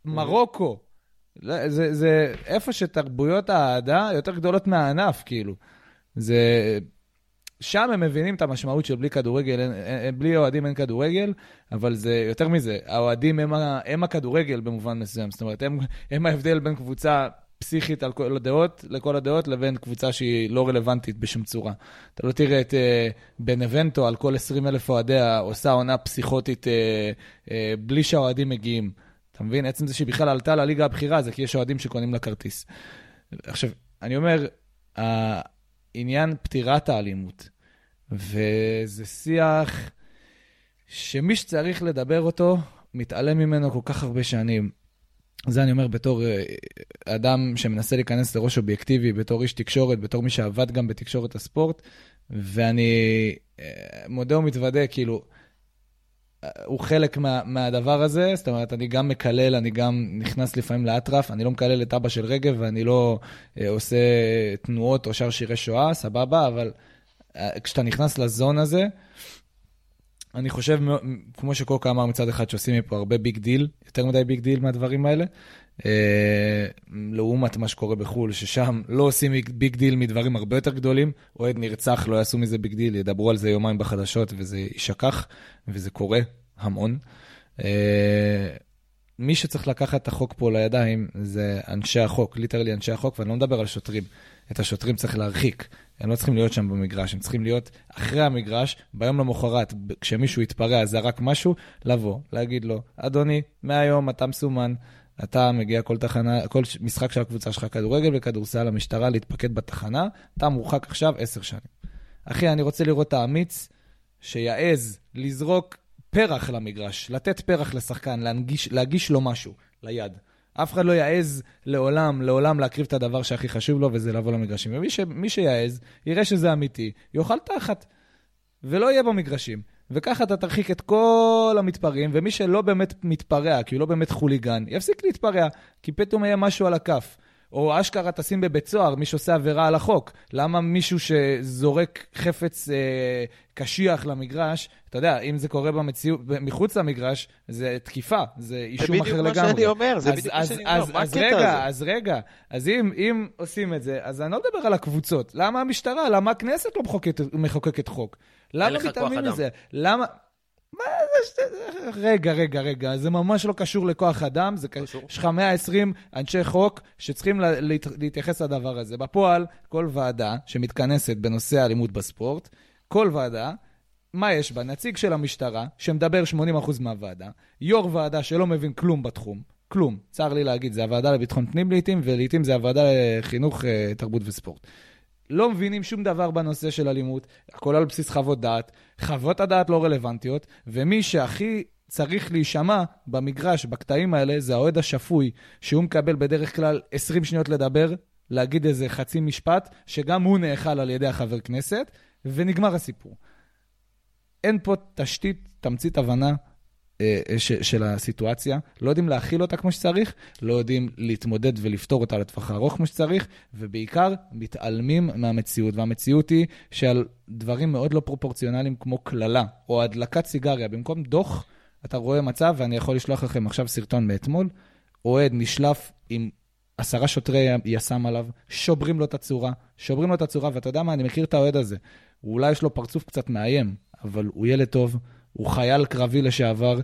מרוקו. זה, זה איפה שתרבויות האהדה יותר גדולות מהענף, כאילו. זה... שם הם מבינים את המשמעות של בלי כדורגל, אין, אין, בלי אוהדים אין כדורגל, אבל זה יותר מזה, האוהדים הם, הם הכדורגל במובן מסוים. זאת אומרת, הם, הם ההבדל בין קבוצה פסיכית על כל הדעות, לכל הדעות, לבין קבוצה שהיא לא רלוונטית בשום צורה. אתה לא תראה את uh, בנבנטו על כל 20 אלף אוהדיה עושה עונה פסיכוטית uh, uh, בלי שהאוהדים מגיעים. אתה מבין? עצם זה שהיא בכלל עלתה לליגה הבכירה זה כי יש אוהדים שקונים לה כרטיס. עכשיו, אני אומר, העניין פתירת האלימות, וזה שיח שמי שצריך לדבר אותו, מתעלם ממנו כל כך הרבה שנים. זה אני אומר בתור אה, אדם שמנסה להיכנס לראש אובייקטיבי, בתור איש תקשורת, בתור מי שעבד גם בתקשורת הספורט, ואני אה, מודה ומתוודה, כאילו, הוא חלק מה, מהדבר הזה, זאת אומרת, אני גם מקלל, אני גם נכנס לפעמים לאטרף, אני לא מקלל את אבא של רגב ואני לא אה, עושה תנועות או שר שירי שואה, סבבה, אבל אה, כשאתה נכנס ל zone הזה, אני חושב, כמו שקוקה אמר מצד אחד, שעושים מפה הרבה big deal, יותר מדי big deal מהדברים האלה, אה, לעומת מה שקורה בחו"ל, ששם לא עושים big deal מדברים הרבה יותר גדולים, אוהד נרצח, לא יעשו מזה big deal, ידברו על זה יומיים בחדשות וזה יישכח, וזה קורה המון. אה, מי שצריך לקחת את החוק פה לידיים זה אנשי החוק, literally אנשי החוק, ואני לא מדבר על שוטרים. את השוטרים צריך להרחיק. הם לא צריכים להיות שם במגרש, הם צריכים להיות אחרי המגרש, ביום למחרת, כשמישהו יתפרע, זרק משהו, לבוא, להגיד לו, אדוני, מהיום אתה מסומן, אתה מגיע כל תחנה, כל משחק של הקבוצה שלך, כדורגל וכדורסל, למשטרה, להתפקד בתחנה, אתה מורחק עכשיו עשר שנים. אחי, אני רוצה לראות את האמיץ שיעז לזרוק פרח למגרש, לתת פרח לשחקן, להנגיש, להגיש לו משהו ליד. אף אחד לא יעז לעולם, לעולם להקריב את הדבר שהכי חשוב לו, וזה לבוא למגרשים. ומי ש, שיעז, יראה שזה אמיתי, יאכל תחת, ולא יהיה במגרשים. וככה אתה תרחיק את כל המתפרעים, ומי שלא באמת מתפרע, כי הוא לא באמת חוליגן, יפסיק להתפרע, כי פתאום יהיה משהו על הכף. או אשכרה תשים בבית סוהר מי שעושה עבירה על החוק. למה מישהו שזורק חפץ אה, קשיח למגרש, אתה יודע, אם זה קורה במציאות, מחוץ למגרש, זה תקיפה, זה אישום אחר לגמרי. זה בדיוק מה שאני אומר, זה בדיוק מה שאני אומר, מה הקטע הזה? אז רגע, אז אם, אם עושים את זה, אז אני לא מדבר על הקבוצות. למה המשטרה, למה הכנסת לא מחוקקת, מחוקקת חוק? למה מתעלמים מזה? למה... מה זה, רגע, רגע, רגע, זה ממש לא קשור לכוח אדם, זה קשור. יש לך 120 אנשי חוק שצריכים לה, להתייחס לדבר הזה. בפועל, כל ועדה שמתכנסת בנושא האלימות בספורט, כל ועדה, מה יש בה? נציג של המשטרה, שמדבר 80% מהוועדה, יו"ר ועדה שלא מבין כלום בתחום, כלום, צר לי להגיד, זה הוועדה לביטחון פנים לעיתים, ולעיתים זה הוועדה לחינוך, אה, תרבות וספורט. לא מבינים שום דבר בנושא של אלימות, הכל על בסיס חוות דעת, חוות הדעת לא רלוונטיות, ומי שהכי צריך להישמע במגרש, בקטעים האלה, זה האוהד השפוי, שהוא מקבל בדרך כלל 20 שניות לדבר, להגיד איזה חצי משפט, שגם הוא נאכל על ידי החבר כנסת, ונגמר הסיפור. אין פה תשתית, תמצית הבנה של הסיטואציה, לא יודעים להכיל אותה כמו שצריך, לא יודעים להתמודד ולפתור אותה לטווח הארוך כמו שצריך, ובעיקר מתעלמים מהמציאות. והמציאות היא שעל דברים מאוד לא פרופורציונליים כמו קללה, או הדלקת סיגריה, במקום דוח, אתה רואה מצב, ואני יכול לשלוח לכם עכשיו סרטון מאתמול, אוהד נשלף עם עשרה שוטרי יס"מ עליו, שוברים לו את הצורה, שוברים לו את הצורה, ואתה יודע מה, אני מכיר את האוהד הזה. אולי יש לו פרצוף קצת מאיים, אבל הוא ילד טוב. הוא חייל קרבי לשעבר,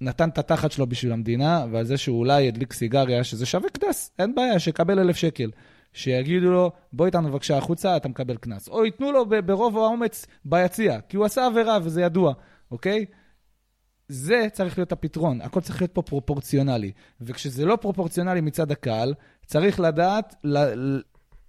נתן את התחת שלו בשביל המדינה, ועל זה שהוא אולי ידליק סיגריה, שזה שווה קנס, אין בעיה, שיקבל אלף שקל. שיגידו לו, בוא איתנו בבקשה החוצה, אתה מקבל קנס. או ייתנו לו ברוב האומץ ביציע, כי הוא עשה עבירה וזה ידוע, אוקיי? זה צריך להיות הפתרון, הכל צריך להיות פה פרופורציונלי. וכשזה לא פרופורציונלי מצד הקהל, צריך לדעת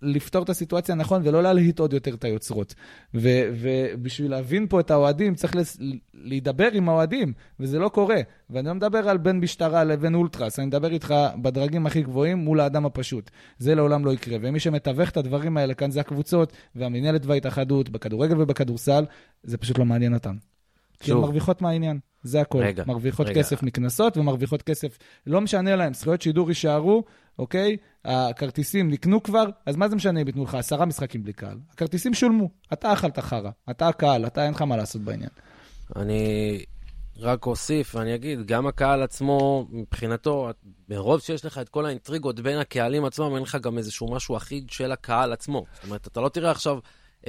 לפתור את הסיטואציה נכון ולא להלהיט עוד יותר את היוצרות. ו- ובשביל להבין פה את האוהדים, צריך לס- להידבר עם האוהדים, וזה לא קורה. ואני לא מדבר על בין משטרה לבין אולטרס, אני מדבר איתך בדרגים הכי גבוהים מול האדם הפשוט. זה לעולם לא יקרה. ומי שמתווך את הדברים האלה כאן זה הקבוצות והמנהלת וההתאחדות, בכדורגל ובכדורסל, זה פשוט לא מעניין אותן. כי הן מרוויחות מהעניין, זה. רגע, מרוויחות רגע. כסף מקנסות ומרוויחות כסף, לא משנה להם, זכויות שידור יישארו, אוקיי? הכרטיסים נקנו כבר, אז מה זה משנה אם ייתנו לך עשרה משחקים בלי קהל? הכרטיסים שולמו, אתה אכלת חרא, אתה הקהל, אתה אין לך מה לעשות בעניין. אני רק אוסיף ואני אגיד, גם הקהל עצמו, מבחינתו, מרוב שיש לך את כל האינטריגות בין הקהלים עצמם, אין לך גם איזשהו משהו אחיד של הקהל עצמו. זאת אומרת, אתה לא תראה עכשיו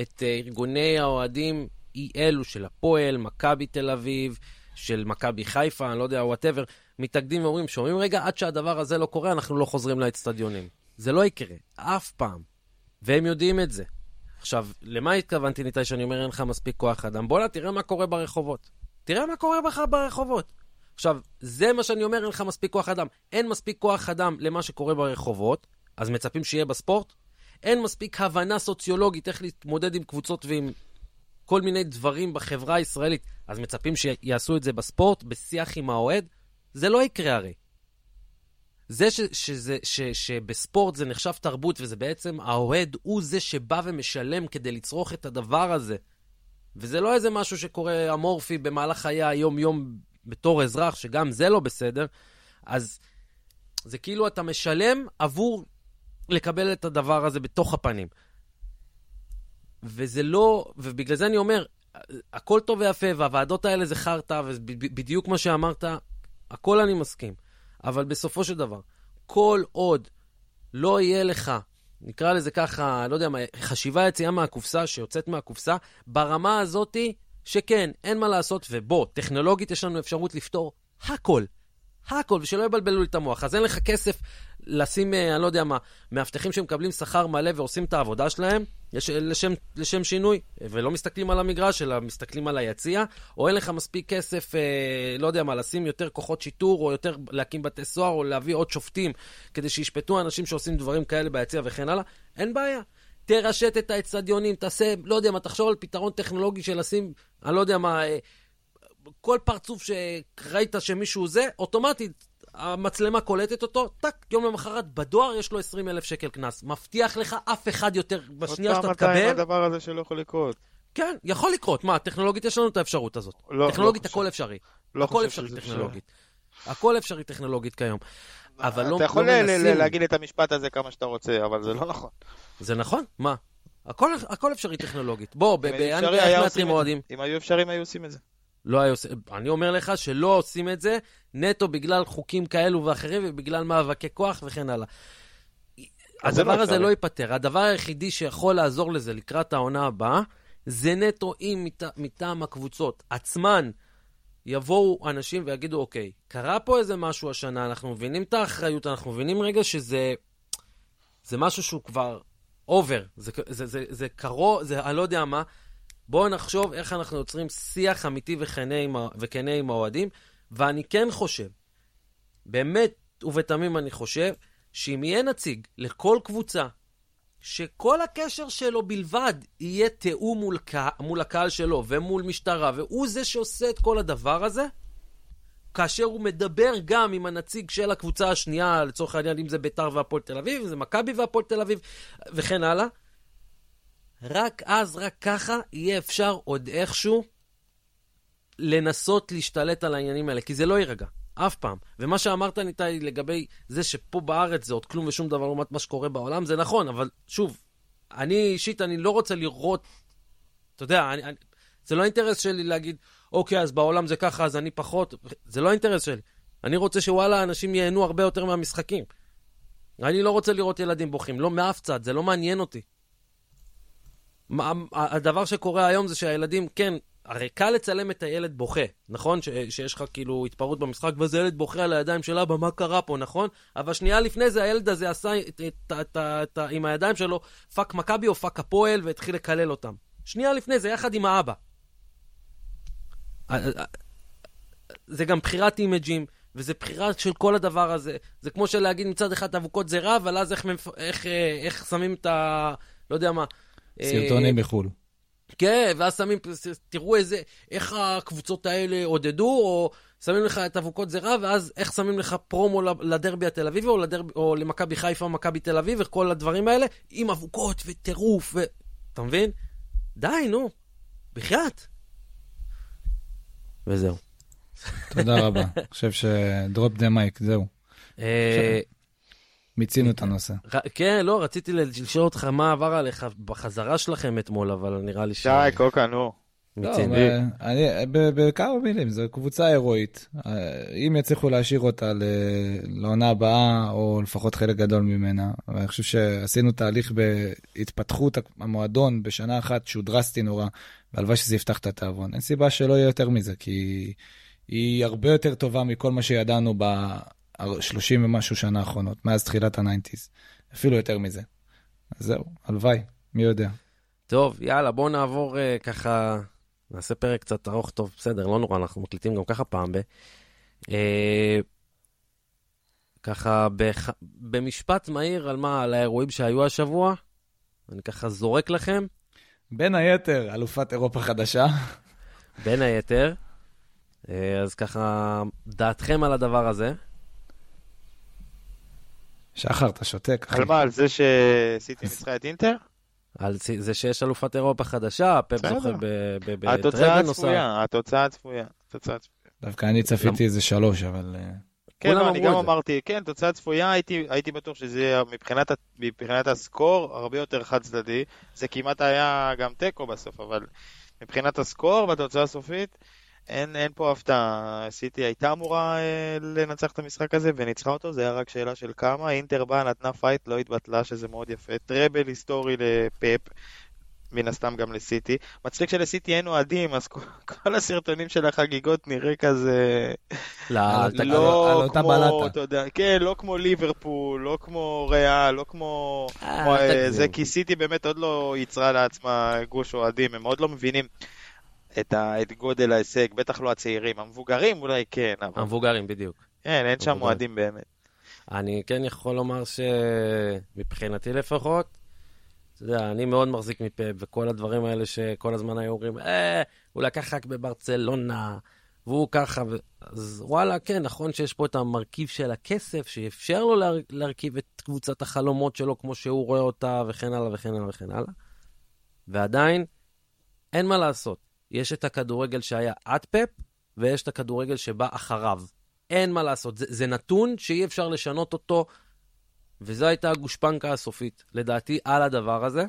את אה, ארגוני האוהדים אי אלו של הפועל, מכבי תל אביב, של מכבי חיפה, אני לא יודע, whatever, מתאגדים ואומרים, שומעים רגע, עד שהדבר הזה לא קורה, אנחנו לא חוזרים לאצטדיונים. זה לא יקרה, אף פעם. והם יודעים את זה. עכשיו, למה התכוונתי, ניתאי, שאני אומר אין לך מספיק כוח אדם? בוא'נה, תראה מה קורה ברחובות. תראה מה קורה בך ברחובות. עכשיו, זה מה שאני אומר, אין לך מספיק כוח אדם. אין מספיק כוח אדם למה שקורה ברחובות, אז מצפים שיהיה בספורט? אין מספיק הבנה סוציולוגית איך להתמודד עם קבוצות ועם כל מיני דברים בחברה הישראלית, אז מצפים שיעשו את זה בספורט, בשיח עם האוהד? זה לא יקרה הרי. זה ש, שזה, ש, שבספורט זה נחשב תרבות, וזה בעצם האוהד הוא זה שבא ומשלם כדי לצרוך את הדבר הזה. וזה לא איזה משהו שקורה אמורפי במהלך חיי היום-יום בתור אזרח, שגם זה לא בסדר, אז זה כאילו אתה משלם עבור לקבל את הדבר הזה בתוך הפנים. וזה לא, ובגלל זה אני אומר, הכל טוב ויפה, והוועדות האלה זה חרטא, ובדיוק מה שאמרת, הכל אני מסכים. אבל בסופו של דבר, כל עוד לא יהיה לך, נקרא לזה ככה, לא יודע מה, חשיבה יציאה מהקופסה, שיוצאת מהקופסה, ברמה הזאתי, שכן, אין מה לעשות, ובוא, טכנולוגית יש לנו אפשרות לפתור הכל. הכל, ושלא יבלבלו לי את המוח. אז אין לך כסף לשים, אה, אני לא יודע מה, מאבטחים שמקבלים שכר מלא ועושים את העבודה שלהם, יש, לשם, לשם שינוי, ולא מסתכלים על המגרש, אלא מסתכלים על היציע, או אין לך מספיק כסף, אה, לא יודע מה, לשים יותר כוחות שיטור, או יותר להקים בתי סוהר, או להביא עוד שופטים, כדי שישפטו אנשים שעושים דברים כאלה ביציע וכן הלאה, אין בעיה. תרשת את האצטדיונים, תעשה, לא יודע מה, תחשוב על פתרון טכנולוגי של לשים, אני לא יודע מה, אה, כל פרצוף שראית שמישהו זה, אוטומטית המצלמה קולטת אותו, טאק, יום למחרת בדואר יש לו 20 אלף שקל קנס. מבטיח לך אף אחד יותר בשנייה שאתה תקבל. עוד פעם אתה עם הדבר הזה שלא יכול לקרות. כן, יכול לקרות. מה, טכנולוגית יש לנו את האפשרות הזאת. לא, טכנולוגית לא הכל אפשרי. לא הכל חושב אפשרי טכנולוגית. הכל אפשרי טכנולוגית כיום. אבל לא, אתה יכול לא ל- ל- מנסים. להגיד את המשפט הזה כמה שאתה רוצה, אבל זה לא נכון. זה נכון, מה? הכל, הכל אפשרי טכנולוגית. בוא, באנגליה איך מאתרים. אוהדים? אם היו אפשרים, היו עושים את זה. לא היה עושה... אני אומר לך שלא עושים את זה נטו בגלל חוקים כאלו ואחרים ובגלל מאבקי כוח וכן הלאה. לא הדבר הזה אפשרי. לא ייפתר. הדבר היחידי שיכול לעזור לזה לקראת העונה הבאה, זה נטו אם מת... מטעם הקבוצות עצמן יבואו אנשים ויגידו, אוקיי, קרה פה איזה משהו השנה, אנחנו מבינים את האחריות, אנחנו מבינים רגע שזה זה משהו שהוא כבר אובר, זה, זה, זה, זה קרוב, זה אני לא יודע מה. בואו נחשוב איך אנחנו יוצרים שיח אמיתי וכנה עם, עם האוהדים, ואני כן חושב, באמת ובתמים אני חושב, שאם יהיה נציג לכל קבוצה, שכל הקשר שלו בלבד יהיה תיאום מול, קה- מול הקהל שלו ומול משטרה, והוא זה שעושה את כל הדבר הזה, כאשר הוא מדבר גם עם הנציג של הקבוצה השנייה, לצורך העניין, אם זה ביתר והפועל תל אביב, אם זה מכבי והפועל תל אביב, וכן הלאה, רק אז, רק ככה, יהיה אפשר עוד איכשהו לנסות להשתלט על העניינים האלה, כי זה לא יירגע, אף פעם. ומה שאמרת, ניתאי, לגבי זה שפה בארץ זה עוד כלום ושום דבר לעומת מה שקורה בעולם, זה נכון, אבל שוב, אני אישית, אני לא רוצה לראות, אתה יודע, אני, אני, זה לא האינטרס שלי להגיד, אוקיי, אז בעולם זה ככה, אז אני פחות, זה לא האינטרס שלי. אני רוצה שוואלה, אנשים ייהנו הרבה יותר מהמשחקים. אני לא רוצה לראות ילדים בוכים, לא מאף צד, זה לא מעניין אותי. הדבר שקורה היום זה שהילדים, כן, הרי קל לצלם את הילד בוכה, נכון? ש, שיש לך כאילו התפרעות במשחק, וזה ילד בוכה על הידיים של אבא, מה קרה פה, נכון? אבל שנייה לפני זה הילד הזה עשה את, את, את, את, עם הידיים שלו fuck מכבי או fuck הפועל, והתחיל לקלל אותם. שנייה לפני זה, יחד עם האבא. זה גם בחירת אימג'ים, וזה בחירה של כל הדבר הזה. זה כמו שלהגיד מצד אחד אבוקות זה רע, אבל אז איך, איך, איך, איך שמים את ה... לא יודע מה. סרטונים בחו"ל. כן, ואז שמים, תראו איזה, איך הקבוצות האלה עודדו, או שמים לך את אבוקות זרע, ואז איך שמים לך פרומו לדרבי התל אביבי, או, לדרב, או למכבי חיפה מכבי תל אביב, וכל הדברים האלה, עם אבוקות וטירוף, ו... אתה מבין? די, נו, בחייאת. וזהו. תודה רבה. אני חושב שדרופ דה מייק, זהו. אה, מיצינו את הנושא. כן, לא, רציתי לשאול אותך מה עבר עליך בחזרה שלכם אתמול, אבל נראה לי ש... די, קוקה, נו. לא, בכמה מילים, זו קבוצה הירואית. אם יצליחו להשאיר אותה לעונה הבאה, או לפחות חלק גדול ממנה, ואני חושב שעשינו תהליך בהתפתחות המועדון בשנה אחת שהוא דרסטי נורא, והלוואי שזה יפתח את התיאבון. אין סיבה שלא יהיה יותר מזה, כי היא הרבה יותר טובה מכל מה שידענו ב-30 ומשהו שנה האחרונות, מאז תחילת ה nineties. אפילו יותר מזה. אז זהו, הלוואי, מי יודע. טוב, יאללה, בואו נעבור uh, ככה נעשה פרק קצת ארוך, טוב, בסדר, לא נורא, אנחנו מקליטים גם ככה פעם ב... אה, ככה בח... במשפט מהיר על מה, על האירועים שהיו השבוע, אני ככה זורק לכם. בין היתר, אלופת אירופה חדשה. בין היתר. אה, אז ככה, דעתכם על הדבר הזה. שחר, אתה שותק, אחי. על מה, על זה שסיטי ניצחה את אינטר? על זה שיש אלופת אירופה חדשה, פפ זוכה בטרבל נוסף. התוצאה הצפויה, התוצאה הצפויה. דווקא אני צפיתי איזה שלוש, אבל... אה, כן, לא, אני גם אמרתי, כן, תוצאה צפויה, הייתי, הייתי בטוח שזה יהיה מבחינת, מבחינת ה score הרבה יותר חד צדדי. זה כמעט היה גם תיקו בסוף, אבל מבחינת ה score והתוצאה הסופית, אין, אין פה הפתעה. סיטי הייתה אמורה אה, לנצח את המשחק הזה וניצחה אותו, זה היה רק שאלה של כמה. אינטר באה, נתנה fight, לא התבטלה, שזה מאוד יפה. טרבל היסטורי לפפ, מן הסתם גם לסיטי. מצחיק שלסיטי אין אוהדים, אז כל, כל הסרטונים של החגיגות נראה כזה... לא, לא על, כמו, אתה יודע, כן, לא כמו ליברפול, לא כמו ריאל, לא כמו... אה, זה כי סיטי באמת עוד לא ייצרה לעצמה גוש אוהדים, הם עוד לא מבינים. את, ה, את גודל ההישג, בטח לא הצעירים. המבוגרים אולי כן, אבל... המבוגרים, בדיוק. כן, אין שם אוהדים באמת. אני כן יכול לומר שמבחינתי לפחות, אתה יודע, אני מאוד מחזיק מפה, וכל הדברים האלה שכל הזמן היו אומרים, אה, הוא לקח רק בברצלונה, והוא ככה, ו... אז וואלה, כן, נכון שיש פה את המרכיב של הכסף, שאפשר לו להר... להרכיב את קבוצת החלומות שלו כמו שהוא רואה אותה, וכן הלאה וכן הלאה וכן הלאה. ועדיין, אין מה לעשות. יש את הכדורגל שהיה עד פפ, ויש את הכדורגל שבא אחריו. אין מה לעשות, זה, זה נתון שאי אפשר לשנות אותו, וזו הייתה הגושפנקה הסופית, לדעתי, על הדבר הזה.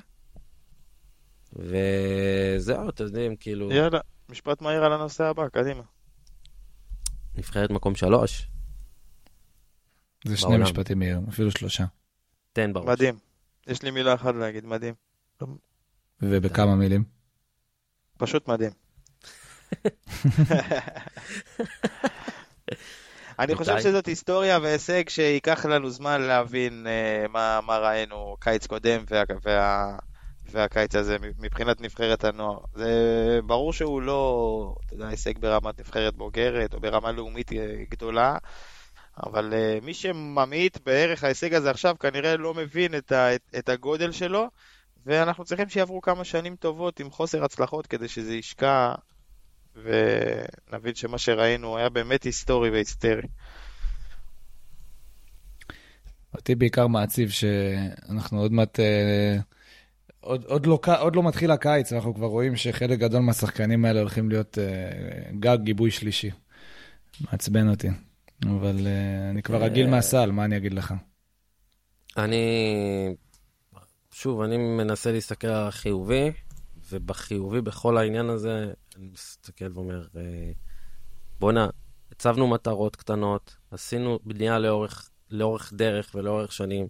וזהו, אתם יודעים, כאילו... יאללה, משפט מהיר על הנושא הבא, קדימה. נבחרת מקום שלוש. זה שני בעולם. משפטים מהירים, אפילו שלושה. תן בראש. מדהים. יש לי מילה אחת להגיד, מדהים. ובכמה מילים? פשוט מדהים. אני חושב שזאת היסטוריה והישג שייקח לנו זמן להבין uh, מה, מה ראינו קיץ קודם וה, וה, והקיץ הזה מבחינת נבחרת הנוער. זה ברור שהוא לא, יודע, הישג ברמת נבחרת בוגרת או ברמה לאומית אה, גדולה, אבל uh, מי שממעיט בערך ההישג הזה עכשיו כנראה לא מבין את, ה, את, את הגודל שלו. ואנחנו צריכים שיעברו כמה שנים טובות עם חוסר הצלחות כדי שזה ישקע ונבין שמה שראינו היה באמת היסטורי והיסטרי. אותי בעיקר מעציב שאנחנו עוד מעט, אה, עוד, עוד, לא, עוד לא מתחיל הקיץ, אנחנו כבר רואים שחלק גדול מהשחקנים האלה הולכים להיות אה, גג גיבוי שלישי. מעצבן אותי, אבל אה, אני כבר רגיל מהסל, מה אני אגיד לך? אני שוב, אני מנסה להסתכל על החיובי, ובחיובי בכל העניין הזה, אני מסתכל ואומר, אה, בואנה, הצבנו מטרות קטנות, עשינו בנייה לאורך, לאורך דרך ולאורך שנים.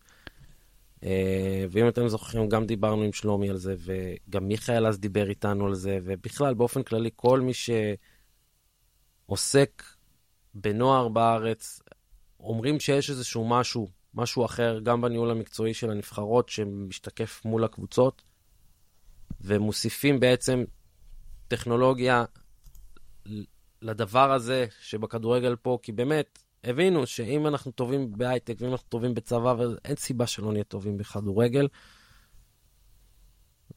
אה, ואם אתם זוכרים, גם דיברנו עם שלומי על זה, וגם מיכאל אז דיבר איתנו על זה, ובכלל, באופן כללי, כל מי שעוסק בנוער בארץ, אומרים שיש איזשהו משהו משהו אחר, גם בניהול המקצועי של הנבחרות, שמשתקף מול הקבוצות, ומוסיפים בעצם טכנולוגיה לדבר הזה שבכדורגל פה, כי באמת, הבינו שאם אנחנו טובים בהייטק ואם אנחנו טובים בצבא, אין סיבה שלא נהיה טובים בכדורגל.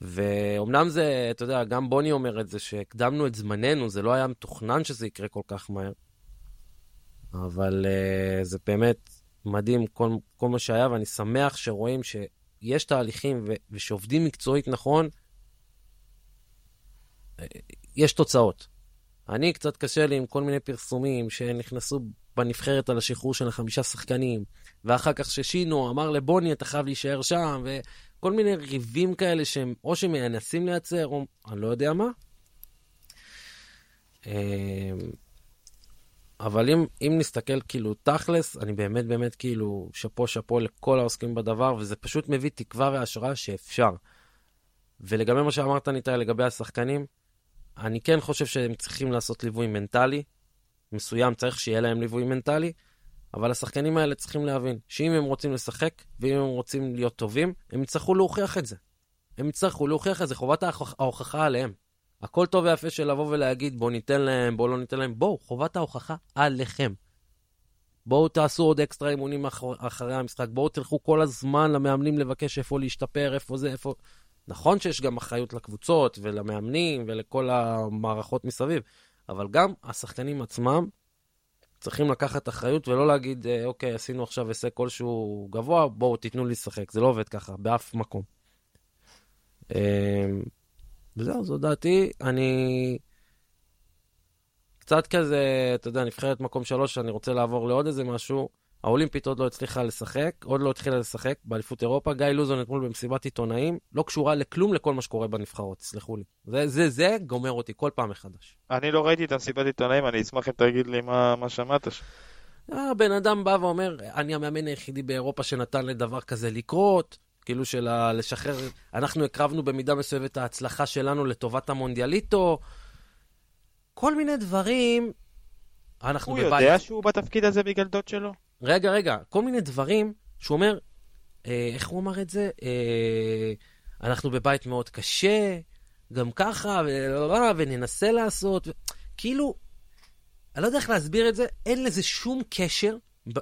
ואומנם זה, אתה יודע, גם בוני אומר את זה, שהקדמנו את זמננו, זה לא היה מתוכנן שזה יקרה כל כך מהר. אבל uh, זה באמת מדהים כל, כל מה שהיה, ואני שמח שרואים שיש תהליכים ו- ושעובדים מקצועית נכון, אה, יש תוצאות. אני, קצת קשה לי עם כל מיני פרסומים שנכנסו בנבחרת על השחרור של החמישה שחקנים, ואחר כך ששינו אמר לבוני, אתה חייב להישאר שם, וכל מיני ריבים כאלה שהם או שמנסים לייצר, או אני לא יודע מה. אבל אם, אם נסתכל כאילו תכלס, אני באמת באמת כאילו שאפו שאפו לכל העוסקים בדבר, וזה פשוט מביא תקווה והשראה שאפשר. ולגבי מה שאמרת, ניתאי, לגבי השחקנים, אני כן חושב שהם צריכים לעשות ליווי מנטלי. מסוים צריך שיהיה להם ליווי מנטלי, אבל השחקנים האלה צריכים להבין שאם הם רוצים לשחק, ואם הם רוצים להיות טובים, הם יצטרכו להוכיח את זה. הם יצטרכו להוכיח את זה, חובת ההוכחה עליהם. הכל טוב ויפה של לבוא ולהגיד, בואו ניתן להם, בואו לא ניתן להם, בואו, חובת ההוכחה עליכם. בואו תעשו עוד אקסטרה אימונים אחר, אחרי המשחק, בואו תלכו כל הזמן למאמנים לבקש איפה להשתפר, איפה זה, איפה... נכון שיש גם אחריות לקבוצות ולמאמנים ולכל המערכות מסביב, אבל גם השחקנים עצמם צריכים לקחת אחריות ולא להגיד, אה, אוקיי, עשינו עכשיו הישג כלשהו גבוה, בואו תיתנו לי לשחק. זה לא עובד ככה, באף מקום. וזהו, זו דעתי. אני קצת כזה, אתה יודע, נבחרת מקום שלוש, אני רוצה לעבור לעוד איזה משהו. האולימפית עוד לא הצליחה לשחק, עוד לא התחילה לשחק באליפות אירופה. גיא לוזון אתמול במסיבת עיתונאים, לא קשורה לכלום לכל מה שקורה בנבחרות, תסלחו לי. זה, זה, זה גומר אותי כל פעם מחדש. אני לא ראיתי את המסיבת עיתונאים, אני אשמח אם תגיד לי מה, מה שמעת שם. הבן אדם בא ואומר, אני המאמן היחידי באירופה שנתן לדבר כזה לקרות, כאילו של לשחרר, אנחנו הקרבנו במידה מסוימת את ההצלחה שלנו לטובת המונדיאליטו. כל מיני דברים, אנחנו הוא בבית. הוא יודע שהוא בתפקיד הזה בגלל דוד שלו? רגע, רגע, כל מיני דברים שהוא אומר, אה, איך הוא אמר את זה? אה, אנחנו בבית מאוד קשה, גם ככה, וננסה לעשות. ו... כאילו, אני לא יודע איך להסביר את זה, אין לזה שום קשר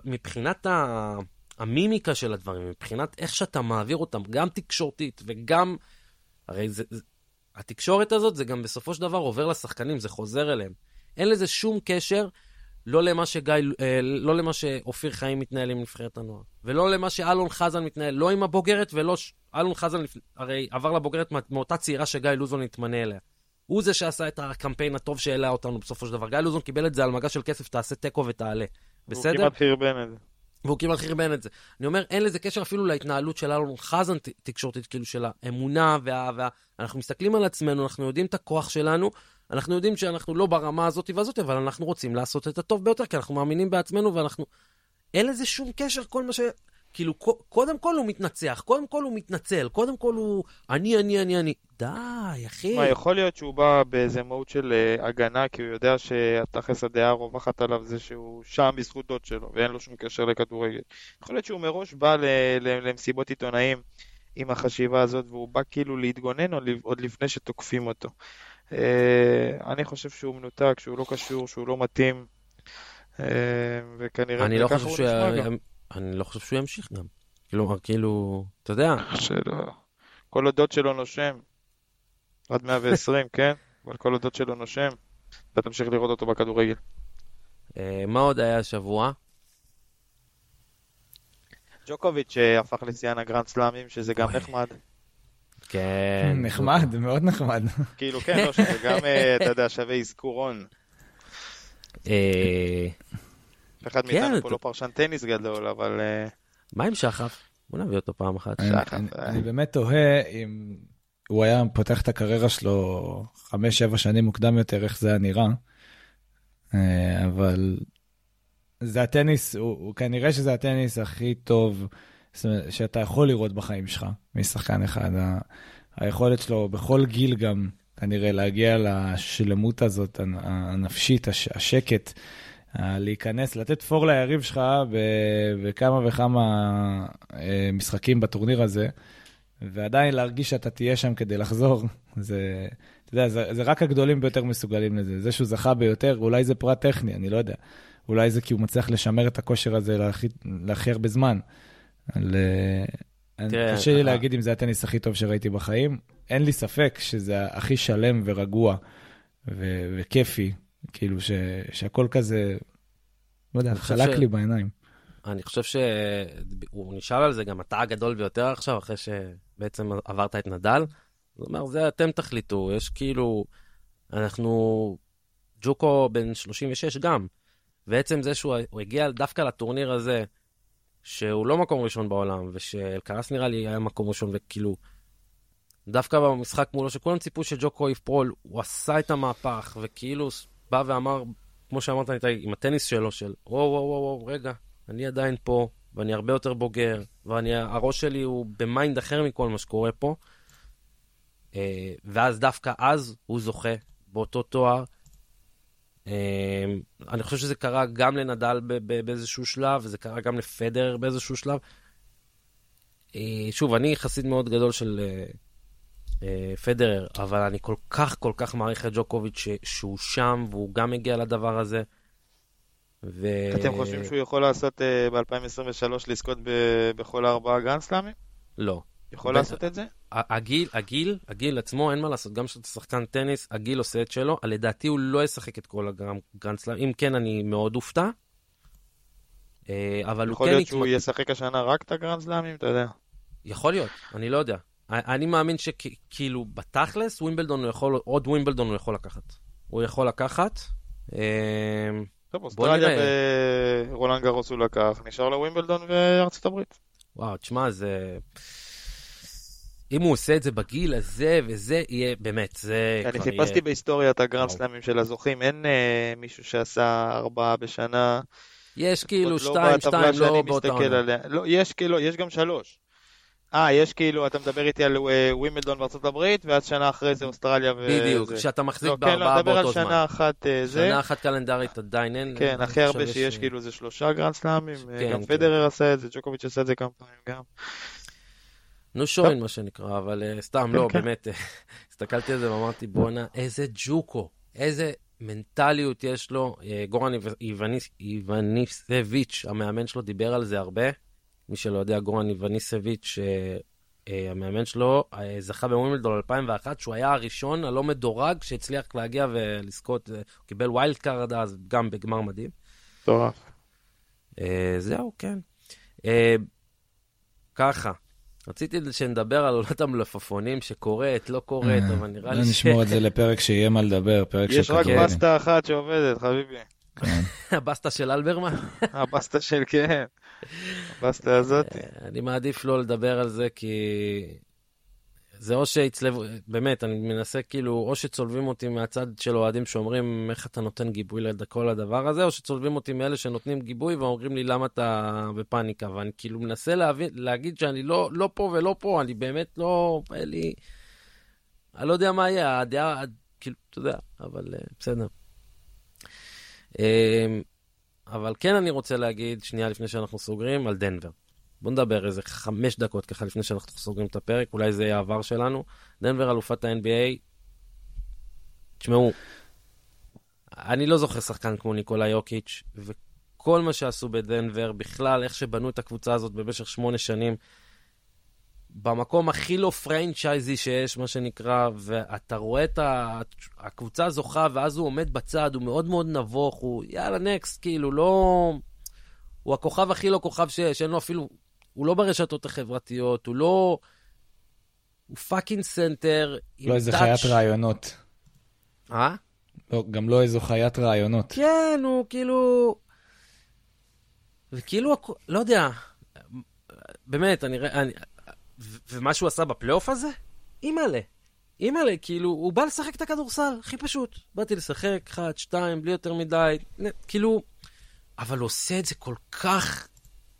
מבחינת ה... המימיקה של הדברים, מבחינת איך שאתה מעביר אותם, גם תקשורתית וגם... הרי זה, זה, התקשורת הזאת, זה גם בסופו של דבר עובר לשחקנים, זה חוזר אליהם. אין לזה שום קשר לא למה שגיא, אה, לא למה שאופיר חיים מתנהל עם נבחרת הנוער, ולא למה שאלון חזן מתנהל, לא עם הבוגרת ולא... אלון חזן הרי עבר לבוגרת מאותה צעירה שגיא לוזון התמנה אליה. הוא זה שעשה את הקמפיין הטוב שהעלה אותנו בסופו של דבר. גיא לוזון קיבל את זה על מגע של כסף, תעשה תיקו ותעלה. בסדר? הוא כמעט חרבן את זה. והוא כמעט חרבן את זה. אני אומר, אין לזה קשר אפילו להתנהלות של אלון חזן תקשורתית, כאילו של האמונה וה... וה... אנחנו מסתכלים על עצמנו, אנחנו יודעים את הכוח שלנו, אנחנו יודעים שאנחנו לא ברמה הזאת והזאת, אבל אנחנו רוצים לעשות את הטוב ביותר, כי אנחנו מאמינים בעצמנו ואנחנו... אין לזה שום קשר, כל מה ש... כאילו, קודם כל הוא מתנצח, קודם כל הוא מתנצל, קודם כל הוא אני, אני, אני, אני. די, אחי. מה, יכול להיות שהוא בא באיזה מהות של uh, הגנה, כי הוא יודע שהתכלס הדעה הרווחת עליו זה שהוא שם בזכות דוד שלו, ואין לו שום קשר לכדורגל. יכול להיות שהוא מראש בא למסיבות עיתונאים עם החשיבה הזאת, והוא בא כאילו להתגונן עוד לפני שתוקפים אותו. אה, אני חושב שהוא מנותק, שהוא לא קשור, שהוא לא מתאים, אה, וכנראה אני לא חושב שהוא. אני לא חושב שהוא ימשיך גם. כלומר, כאילו, אתה יודע. שלא. כל הדוד שלו נושם. עד 120, כן? אבל כל הדוד שלו נושם. אתה תמשיך לראות אותו בכדורגל. אה, מה עוד היה השבוע? ג'וקוביץ' הפך לשיאן הגרנד סלאמים, שזה גם נחמד. כן. נחמד, מאוד נחמד. כאילו, כן, לא, שזה גם, אה, אתה יודע, שווה אזכורון. אה, אחד כן, מאיתנו פה לא פרשן טניס גדול, אבל... אה, מה עם שחף? בוא נביא אותו פעם אחת. אני באמת תוהה אם הוא היה פותח את הקריירה שלו חמש-שבע שנים מוקדם יותר, איך זה היה נראה. אבל זה הטניס, הוא כנראה שזה הטניס הכי טוב. שאתה יכול לראות בחיים שלך משחקן אחד. היכולת שלו בכל גיל גם, כנראה, להגיע לשלמות הזאת, הנפשית, השקט, להיכנס, לתת פור ליריב שלך בכמה וכמה אה, משחקים בטורניר הזה, ועדיין להרגיש שאתה תהיה שם כדי לחזור. זה, אתה יודע, זה, זה רק הגדולים ביותר מסוגלים לזה. זה שהוא זכה ביותר, אולי זה פרט טכני, אני לא יודע. אולי זה כי הוא מצליח לשמר את הכושר הזה להכי, הרבה זמן. על, קשה לי אה, להגיד אם זה הטניס הכי טוב שראיתי בחיים. אין לי ספק שזה הכי שלם ורגוע ו- וכיפי, כאילו ש- שהכל כזה, לא יודע, חלק ש... לי בעיניים. אני חושב שהוא נשאל על זה גם אתה הגדול ביותר עכשיו, אחרי שבעצם עברת את נדל. הוא אומר, זה אתם תחליטו, יש כאילו, אנחנו, ג'וקו בן 36 גם, ועצם זה שהוא הגיע דווקא לטורניר הזה, שהוא לא מקום ראשון בעולם, ושאלקרז נראה לי היה מקום ראשון, וכאילו, דווקא במשחק מולו, שכולם ציפו שג'וקו יפרול, הוא עשה את המהפך, וכאילו בא ואמר, כמו שאמרת, עם הטניס שלו, של וואו, וואו, וואו, וואו, רגע, אני עדיין פה, ואני הרבה יותר בוגר, והראש שלי הוא ב mind אחר מכל מה שקורה פה. אה, ואז דווקא אז הוא זוכה באותו תואר. אה, אני חושב שזה קרה גם לנדל באיזשהו שלב, וזה קרה גם לפדר באיזשהו שלב. אה, שוב, אני חסיד מאוד גדול של פדרר, אבל אני כל כך כל כך מעריך את ג'וקוביץ' שהוא שם, והוא גם הגיע לדבר הזה. ו... אתם חושבים שהוא יכול לעשות uh, ב-2023 לזכות ב- בכל הארבעה גרנדסלאמים? לא. יכול ב- לעשות את זה? הגיל, הגיל, הגיל עצמו, אין מה לעשות, גם כשאתה שחקן טניס, הגיל עושה את שלו, לדעתי הוא לא ישחק את כל הגרנדסלאם, אם כן, אני מאוד אופתע. אה, אבל הוא כן... יכול להיות שהוא ישחק השנה רק את הגרנדסלאמים, אתה יודע. יכול להיות, אני לא יודע. אני מאמין שכאילו, בתכלס, ווימבלדון הוא יכול, עוד ווימבלדון הוא יכול לקחת. הוא יכול לקחת. אה, טוב, אוסטרליה ורולנד גרוס הוא לקח, נשאר לו ווימבלדון וארצות הברית. וואו, תשמע, זה... אם הוא עושה את זה בגיל הזה וזה, יהיה, באמת, זה אני חיפשתי יהיה... בהיסטוריית הגרנד סלאמים של הזוכים, אין אה, מישהו שעשה ארבעה בשנה. יש כאילו לא שתיים, שתיים, לא באותה עונה. לא, יש כאילו, יש גם שלוש. אה, יש כאילו, אתה מדבר איתי על אה, ווימלדון בארצות הברית, ואז שנה אחרי זה אוסטרליה ו... בדיוק, כשאתה מחזיק לא, בארבעה כן, לא, באותו זמן. לא, מדבר על שנה אחת אה, זה. שנה אחת קלנדרית עדיין אין. כן, הכי הרבה שיש כאילו זה שלושה גרנד סלאמים, אה, כן, גם כן. פדרר עשה את זה, ג'וקוביץ' עשה את זה כמה פעמים גם. נו שוין, מה שנקרא, אבל סתם, כן, לא, באמת, הסתכלתי על זה ואמרתי, בואנה, איזה ג'וקו, איזה מנטליות יש לו. גורן איווניסביץ', המאמן שלו, דיבר על זה הרבה. מי שלא יודע, גורן איווניסביץ', אה, המאמן שלו, אה, זכה בווימלדון 2001, שהוא היה הראשון הלא מדורג שהצליח להגיע ולזכות, אה, הוא קיבל wild card אז, גם בגמר מדהים. מטורף. זהו, כן. ככה, רציתי שנדבר על עונת המלפפונים שקורית, לא קורית, אבל נראה לי ש... נשמור את זה לפרק שיהיה מה לדבר, פרק של כדורגל. יש רק בסטה אחת שעובדת, חביבי. כן. הבסטה של אלברמן? הבסטה של כן. הבסטה הזאת. אני מעדיף לא לדבר על זה, כי זה או שיצלבו, באמת, אני מנסה כאילו, או שצולבים אותי מהצד של אוהדים שאומרים איך אתה נותן גיבוי לכל הדבר הזה, או שצולבים אותי מאלה שנותנים גיבוי ואומרים לי למה אתה בפאניקה, ואני כאילו מנסה להבין, להגיד שאני לא, לא פה ולא פה, אני באמת לא, אין לי, אני לא יודע מה יהיה, הדעה, כאילו, אתה יודע, אבל uh, בסדר. אמ, אבל כן אני רוצה להגיד, שנייה לפני שאנחנו סוגרים, על דנבר. בואו נדבר איזה חמש דקות ככה לפני שאנחנו סוגרים את הפרק, אולי זה יהיה העבר שלנו. דנבר אלופת ה-NBA, תשמעו, אני לא זוכר שחקן כמו ניקולה יוקיץ', וכל מה שעשו בדנבר, בכלל, איך שבנו את הקבוצה הזאת במשך שמונה שנים, במקום הכי לא פרנצ'ייזי שיש, מה שנקרא, ואתה רואה את הקבוצה זוכה, ואז הוא עומד בצד, הוא מאוד מאוד נבוך, הוא יאללה, next, כאילו, לא... הוא הכוכב הכי לא כוכב שיש, שאין לו אפילו... הוא לא ברשתות החברתיות, הוא לא... הוא fucking סנטר. לא איזה חיית רעיונות. אה? לא, גם לא איזו חיית ראיונות. כן, הוא כאילו... וכאילו, לא יודע, באמת, אני, אני, ומה שהוא עשה בפלייאוף הזה? אימא'לה. אימא'לה, כאילו, הוא בא לשחק את הכדורסל, הכי פשוט. באתי לשחק, אחת, שתיים, בלי יותר מדי, כאילו... אבל הוא עושה את זה כל כך...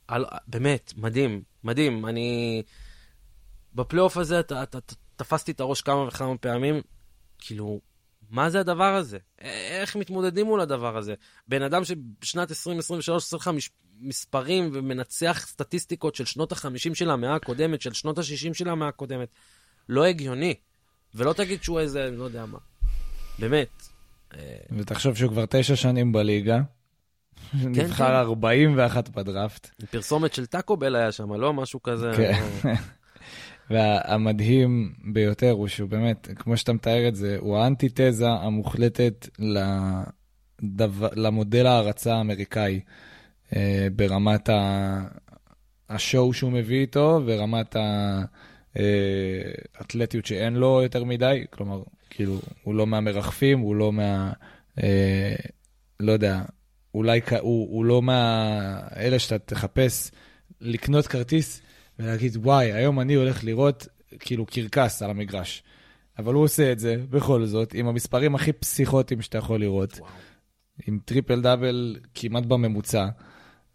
על... באמת, מדהים, מדהים. אני... בפלייאוף הזה, אתה, אתה, אתה, תפסתי את הראש כמה וכמה פעמים, כאילו, מה זה הדבר הזה? איך מתמודדים מול הדבר הזה? בן אדם שבשנת 2023 עושה לך. מספרים ומנצח סטטיסטיקות של שנות ה-50 של המאה הקודמת, של שנות ה-60 של המאה הקודמת. לא הגיוני. ולא תגיד שהוא איזה, לא יודע מה. באמת. ותחשוב שהוא כבר תשע שנים בליגה. נבחר כן. 41 בדראפט. פרסומת של טאקו בל היה שם, לא? משהו כזה. כן. והמדהים ביותר הוא שהוא באמת, כמו שאתה מתאר את זה, הוא האנטיתזה המוחלטת לדבר, למודל ההערצה האמריקאי אה, ברמת ה... השואו שהוא מביא איתו ורמת האתלטיות שאין לו יותר מדי, כלומר, כאילו, הוא לא מהמרחפים, הוא לא מה... אה, לא יודע, אולי הוא, הוא לא מהאלה שאתה תחפש לקנות כרטיס ולהגיד, וואי, היום אני הולך לראות כאילו קרקס על המגרש. אבל הוא עושה את זה בכל זאת, עם המספרים הכי פסיכוטיים שאתה יכול לראות, וואו. עם טריפל דאבל כמעט בממוצע,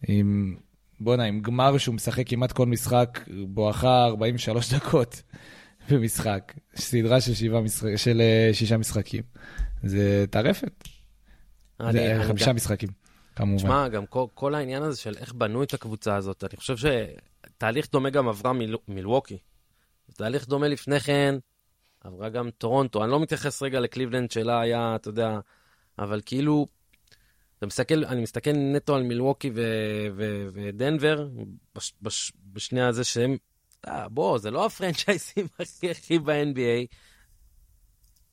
עם, בואנה, עם גמר שהוא משחק כמעט כל משחק, בואכה 43 דקות במשחק, סדרה של, שבעה משחק, של אה, שישה משחקים. זה טרפת. זה חמישה גם- משחקים, כמובן. תשמע, גם כל, כל העניין הזה של איך בנו את הקבוצה הזאת, אני חושב שתהליך דומה גם עברה מיל, מילווקי. תהליך דומה לפני כן עברה גם טורונטו. אני לא מתייחס רגע לקליבלנד שלה היה, אתה יודע, אבל כאילו, אתה מסתכל, אני מסתכל נטו על מילווקי ו, ו, ודנבר, בש, בש, בשני הזה שהם, אה, בוא, זה לא הפרנצ'ייזים הכי הכי ב-NBA.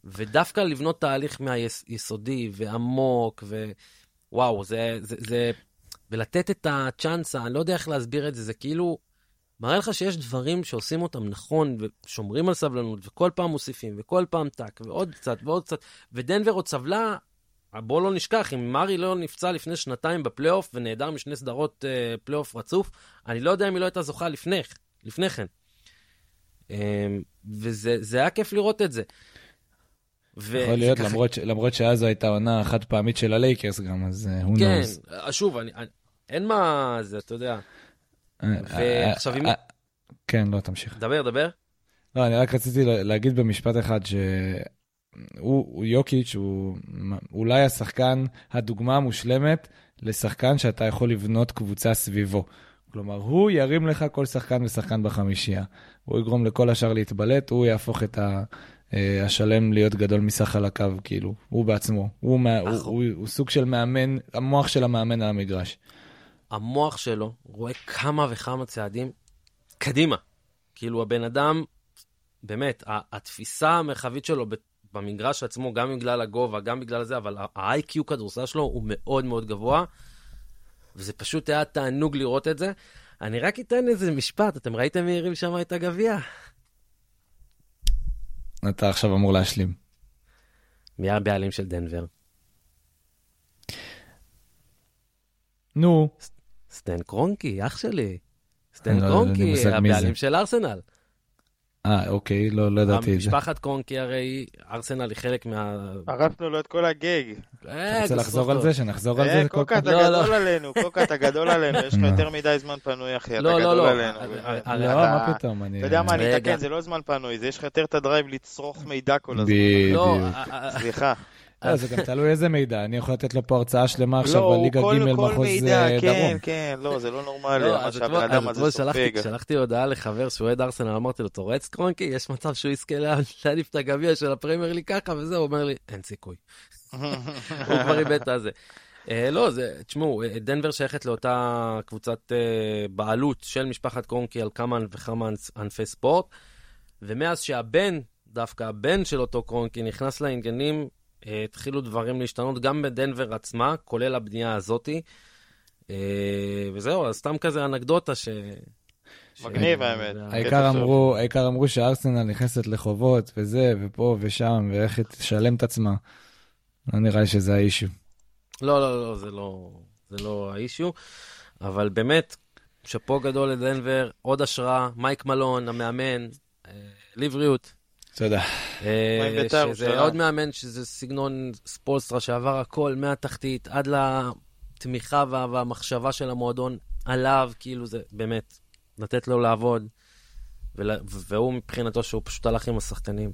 ודווקא לבנות תהליך מהיסודי ועמוק, ווואו, זה, זה, זה, ולתת את הצ'אנסה, אני לא יודע איך להסביר את זה, זה כאילו, מראה לך שיש דברים שעושים אותם נכון, ושומרים על סבלנות, וכל פעם מוסיפים, וכל פעם טאק, ועוד קצת, ועוד קצת, ודנבר עוד סבלה, בואו לא נשכח, אם מרי לא נפצע לפני שנתיים בפלייאוף, ונעדר משני סדרות אה, פלייאוף רצוף, אני לא יודע אם היא לא הייתה זוכה לפני, לפני כן. אה, וזה זה היה כיף לראות את זה. ו- יכול להיות, וככה- למרות, למרות שאז זו הייתה עונה חד פעמית של הלייקרס גם, אז uh, who כן, knows. אה, שוב, אני, אני, אין מה זה, אתה יודע. ועכשיו אם- אה, אה, כן, לא, תמשיך. דבר, דבר. לא, אני רק רציתי לה- להגיד במשפט אחד שהוא הוא יוקיץ', הוא אולי השחקן, הדוגמה המושלמת לשחקן שאתה יכול לבנות קבוצה סביבו. כלומר, הוא ירים לך כל שחקן ושחקן בחמישייה. הוא יגרום לכל השאר להתבלט, הוא יהפוך את ה... אה, השלם להיות גדול מסך על הקו, כאילו, הוא בעצמו. הוא, מה, הוא. הוא, הוא סוג של מאמן, המוח של המאמן על המגרש. המוח שלו רואה כמה וכמה צעדים קדימה. כאילו, הבן אדם, באמת, התפיסה המרחבית שלו במגרש עצמו, גם בגלל הגובה, גם בגלל זה, אבל ה-IQ כדורסל שלו הוא מאוד מאוד גבוה, וזה פשוט היה תענוג לראות את זה. אני רק אתן איזה משפט, אתם ראיתם מי הרים שם את הגביע? אתה עכשיו אמור להשלים. מי הבעלים של דנבר? נו, סטן קרונקי, אח שלי. סטן לא- קרונקי, הבעלים. של ארסנל. אה, אוקיי, לא, לא ידעתי את זה. משפחת קרונקי הרי, ארסנל היא חלק מה... הרסנו לו את כל הגג. אה, אתה רוצה לחזור על זה? שנחזור על אה, זה? קוקה? אתה לא. גדול עלינו, קוקה, אתה גדול עלינו, יש לך. יותר מדי זמן פנוי, אחי, אתה לא, לא, גדול לא. עלינו. לא, מה פתאום, אני... אתה יודע מה, אני. אתקן, זה לא זמן פנוי, זה יש לך יותר את ה drive לצרוך מידע כל הזמן. בדיוק. אה, סליחה. לא, זה גם תלוי איזה מידע, אני יכול לתת לו פה הרצאה שלמה לא, עכשיו הוא בליגה כל- ג' כל מחוז מידע, אה, כן, דרום. כן, לא, זה לא נורמלי, לא, מה אז שהבן אתמול- אדם אז הזה סופג. שלחתי הודעה לחבר שהוא אוהד ארסנל, אמרתי לו, אתה רואה את קרונקי? יש מצב שהוא יזכה לה- להניף את הגביע של הפרמייר ליג ככה וזהו, הוא אומר לי, אין סיכוי. הוא כבר איבד את הזה. אה, לא, זה, תשמעו, דנבר שייכת לאותה קבוצת בעלות של משפחת קרונקי על כמה וכמה ענ- ענפי ספורט, ומאז שהבן, דווקא הבן של אותו קרונקי, נכנס לעניינים, התחילו דברים להשתנות גם בדנבר עצמה, כולל הבנייה הזאתי. אה, וזהו, אז סתם כזה אנקדוטה ש... ש- מגניב, האמת. העיקר. אמרו, העיקר אמרו שארסנל נכנסת לחובות וזה, ופה ושם, ואיך היא תשלם את עצמה. לא נראה לי שזה האישו. לא, לא, לא, זה לא, זה לא האישיו, אבל באמת, שאפו גדול לדנבר, עוד השראה, מייק מלון, המאמן, אה, לבריאות. תודה. אה, מה עם בית"ר שזה? עוד מאמן שזה סגנון ספולסטרה שעבר הכל מהתחתית עד לתמיכה וה- והמחשבה של המועדון עליו, כאילו זה באמת, לתת לו לעבוד, ולה- והוא מבחינתו שהוא פשוט הלך עם השחקנים.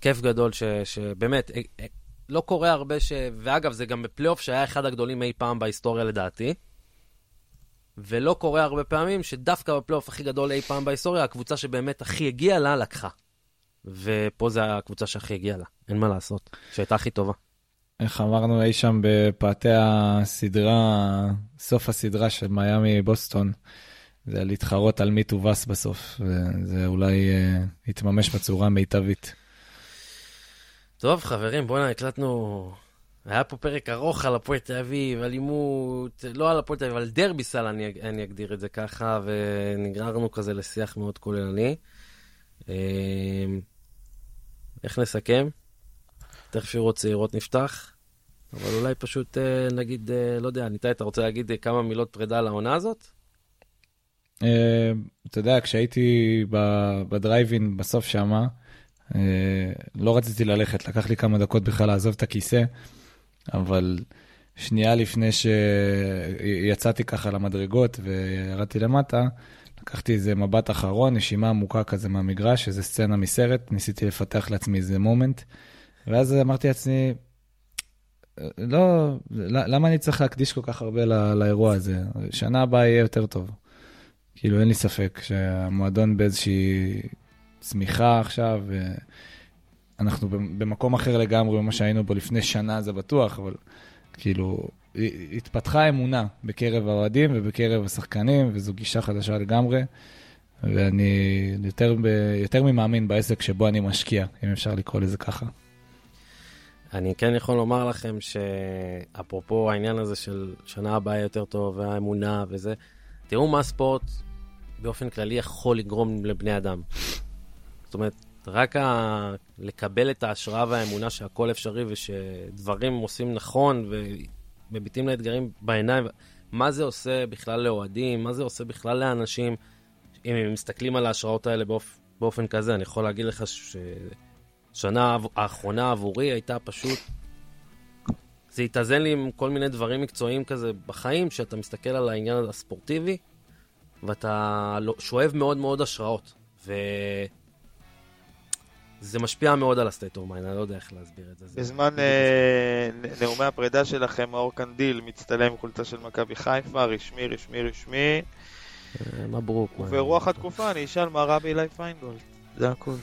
כיף גדול ש, שבאמת, אה, אה, לא קורה הרבה ש... ואגב, זה גם בפלייאוף שהיה אחד הגדולים אי פעם בהיסטוריה לדעתי. ולא קורה הרבה פעמים שדווקא בפלייאוף הכי גדול אי פעם בהיסטוריה, הקבוצה שבאמת הכי הגיעה לה, לקחה. ופה זה הקבוצה שהכי הגיעה לה, אין מה לעשות, שהייתה הכי טובה. איך אמרנו אי שם בפאתי הסדרה, סוף הסדרה של מיאמי בוסטון, זה להתחרות על מי תובס בסוף, וזה אולי יתממש בצורה מיטבית. טוב, חברים, בוא'נה, הקלטנו... היה פה פרק ארוך על הפועל תל אביב, אלימות, לא על הפועל תל אביב, על דרבי סל, אני, אני אגדיר את זה ככה, ונגררנו כזה לשיח מאוד כוללני. אה, איך נסכם? תכף שירות צעירות נפתח, אבל אולי פשוט אה, נגיד, אה, לא יודע, ניתאי, אתה רוצה להגיד כמה מילות פרידה על העונה הזאת? אתה יודע, כשהייתי בדרייבין בסוף שמה, לא רציתי ללכת, לקח לי כמה דקות בכלל לעזוב את הכיסא. אבל שנייה לפני שיצאתי ככה למדרגות וירדתי למטה, לקחתי איזה מבט אחרון, נשימה עמוקה כזה מהמגרש, איזה סצנה מסרט, ניסיתי לפתח לעצמי איזה מומנט, ואז אמרתי לעצמי, לא, למה אני צריך להקדיש כל כך הרבה לא, לאירוע הזה? שנה הבאה יהיה יותר טוב. כאילו, אין לי ספק שהמועדון באיזושהי צמיחה עכשיו, אנחנו במקום אחר לגמרי ממה שהיינו בו לפני שנה, זה בטוח, אבל כאילו, התפתחה אמונה בקרב האוהדים ובקרב השחקנים, וזו גישה חדשה לגמרי, ואני יותר, יותר ממאמין בעסק שבו אני משקיע, אם אפשר לקרוא לזה ככה. אני כן יכול לומר לכם שאפרופו העניין הזה של שנה הבאה יותר טוב, והאמונה וזה, תראו מה הספורט באופן כללי יכול לגרום לבני אדם. זאת אומרת, רק ה... לקבל את ההשראה והאמונה שהכל אפשרי ושדברים עושים נכון ומביטים לאתגרים בעיניים, מה זה עושה בכלל לאוהדים, מה זה עושה בכלל לאנשים, אם הם מסתכלים על ההשראות האלה באופ... באופן כזה, אני יכול להגיד לך ששנה האחרונה עבורי הייתה פשוט... זה התאזן לי עם כל מיני דברים מקצועיים כזה בחיים, שאתה מסתכל על העניין הספורטיבי, ואתה לא, שואב מאוד מאוד השראות. ו... זה משפיע מאוד על ה-state of mind, אני לא יודע איך להסביר את זה. בזמן אה, נאומי הפרידה שלכם, מאור קנדיל מצטלם עם חולצה של מכבי חיפה, רשמי, רשמי, רשמי. אה, מברוק. וברוח התקופה אני אשאל מה רבי אלי פיינגולד, זה הכול.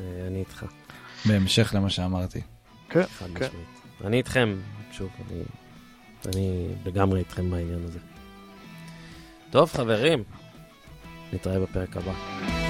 אה, אני איתך. בהמשך למה שאמרתי. כן, כן. אני איתכם, שוב, אני לגמרי איתכם בעניין הזה. טוב, חברים, נתראה בפרק הבא.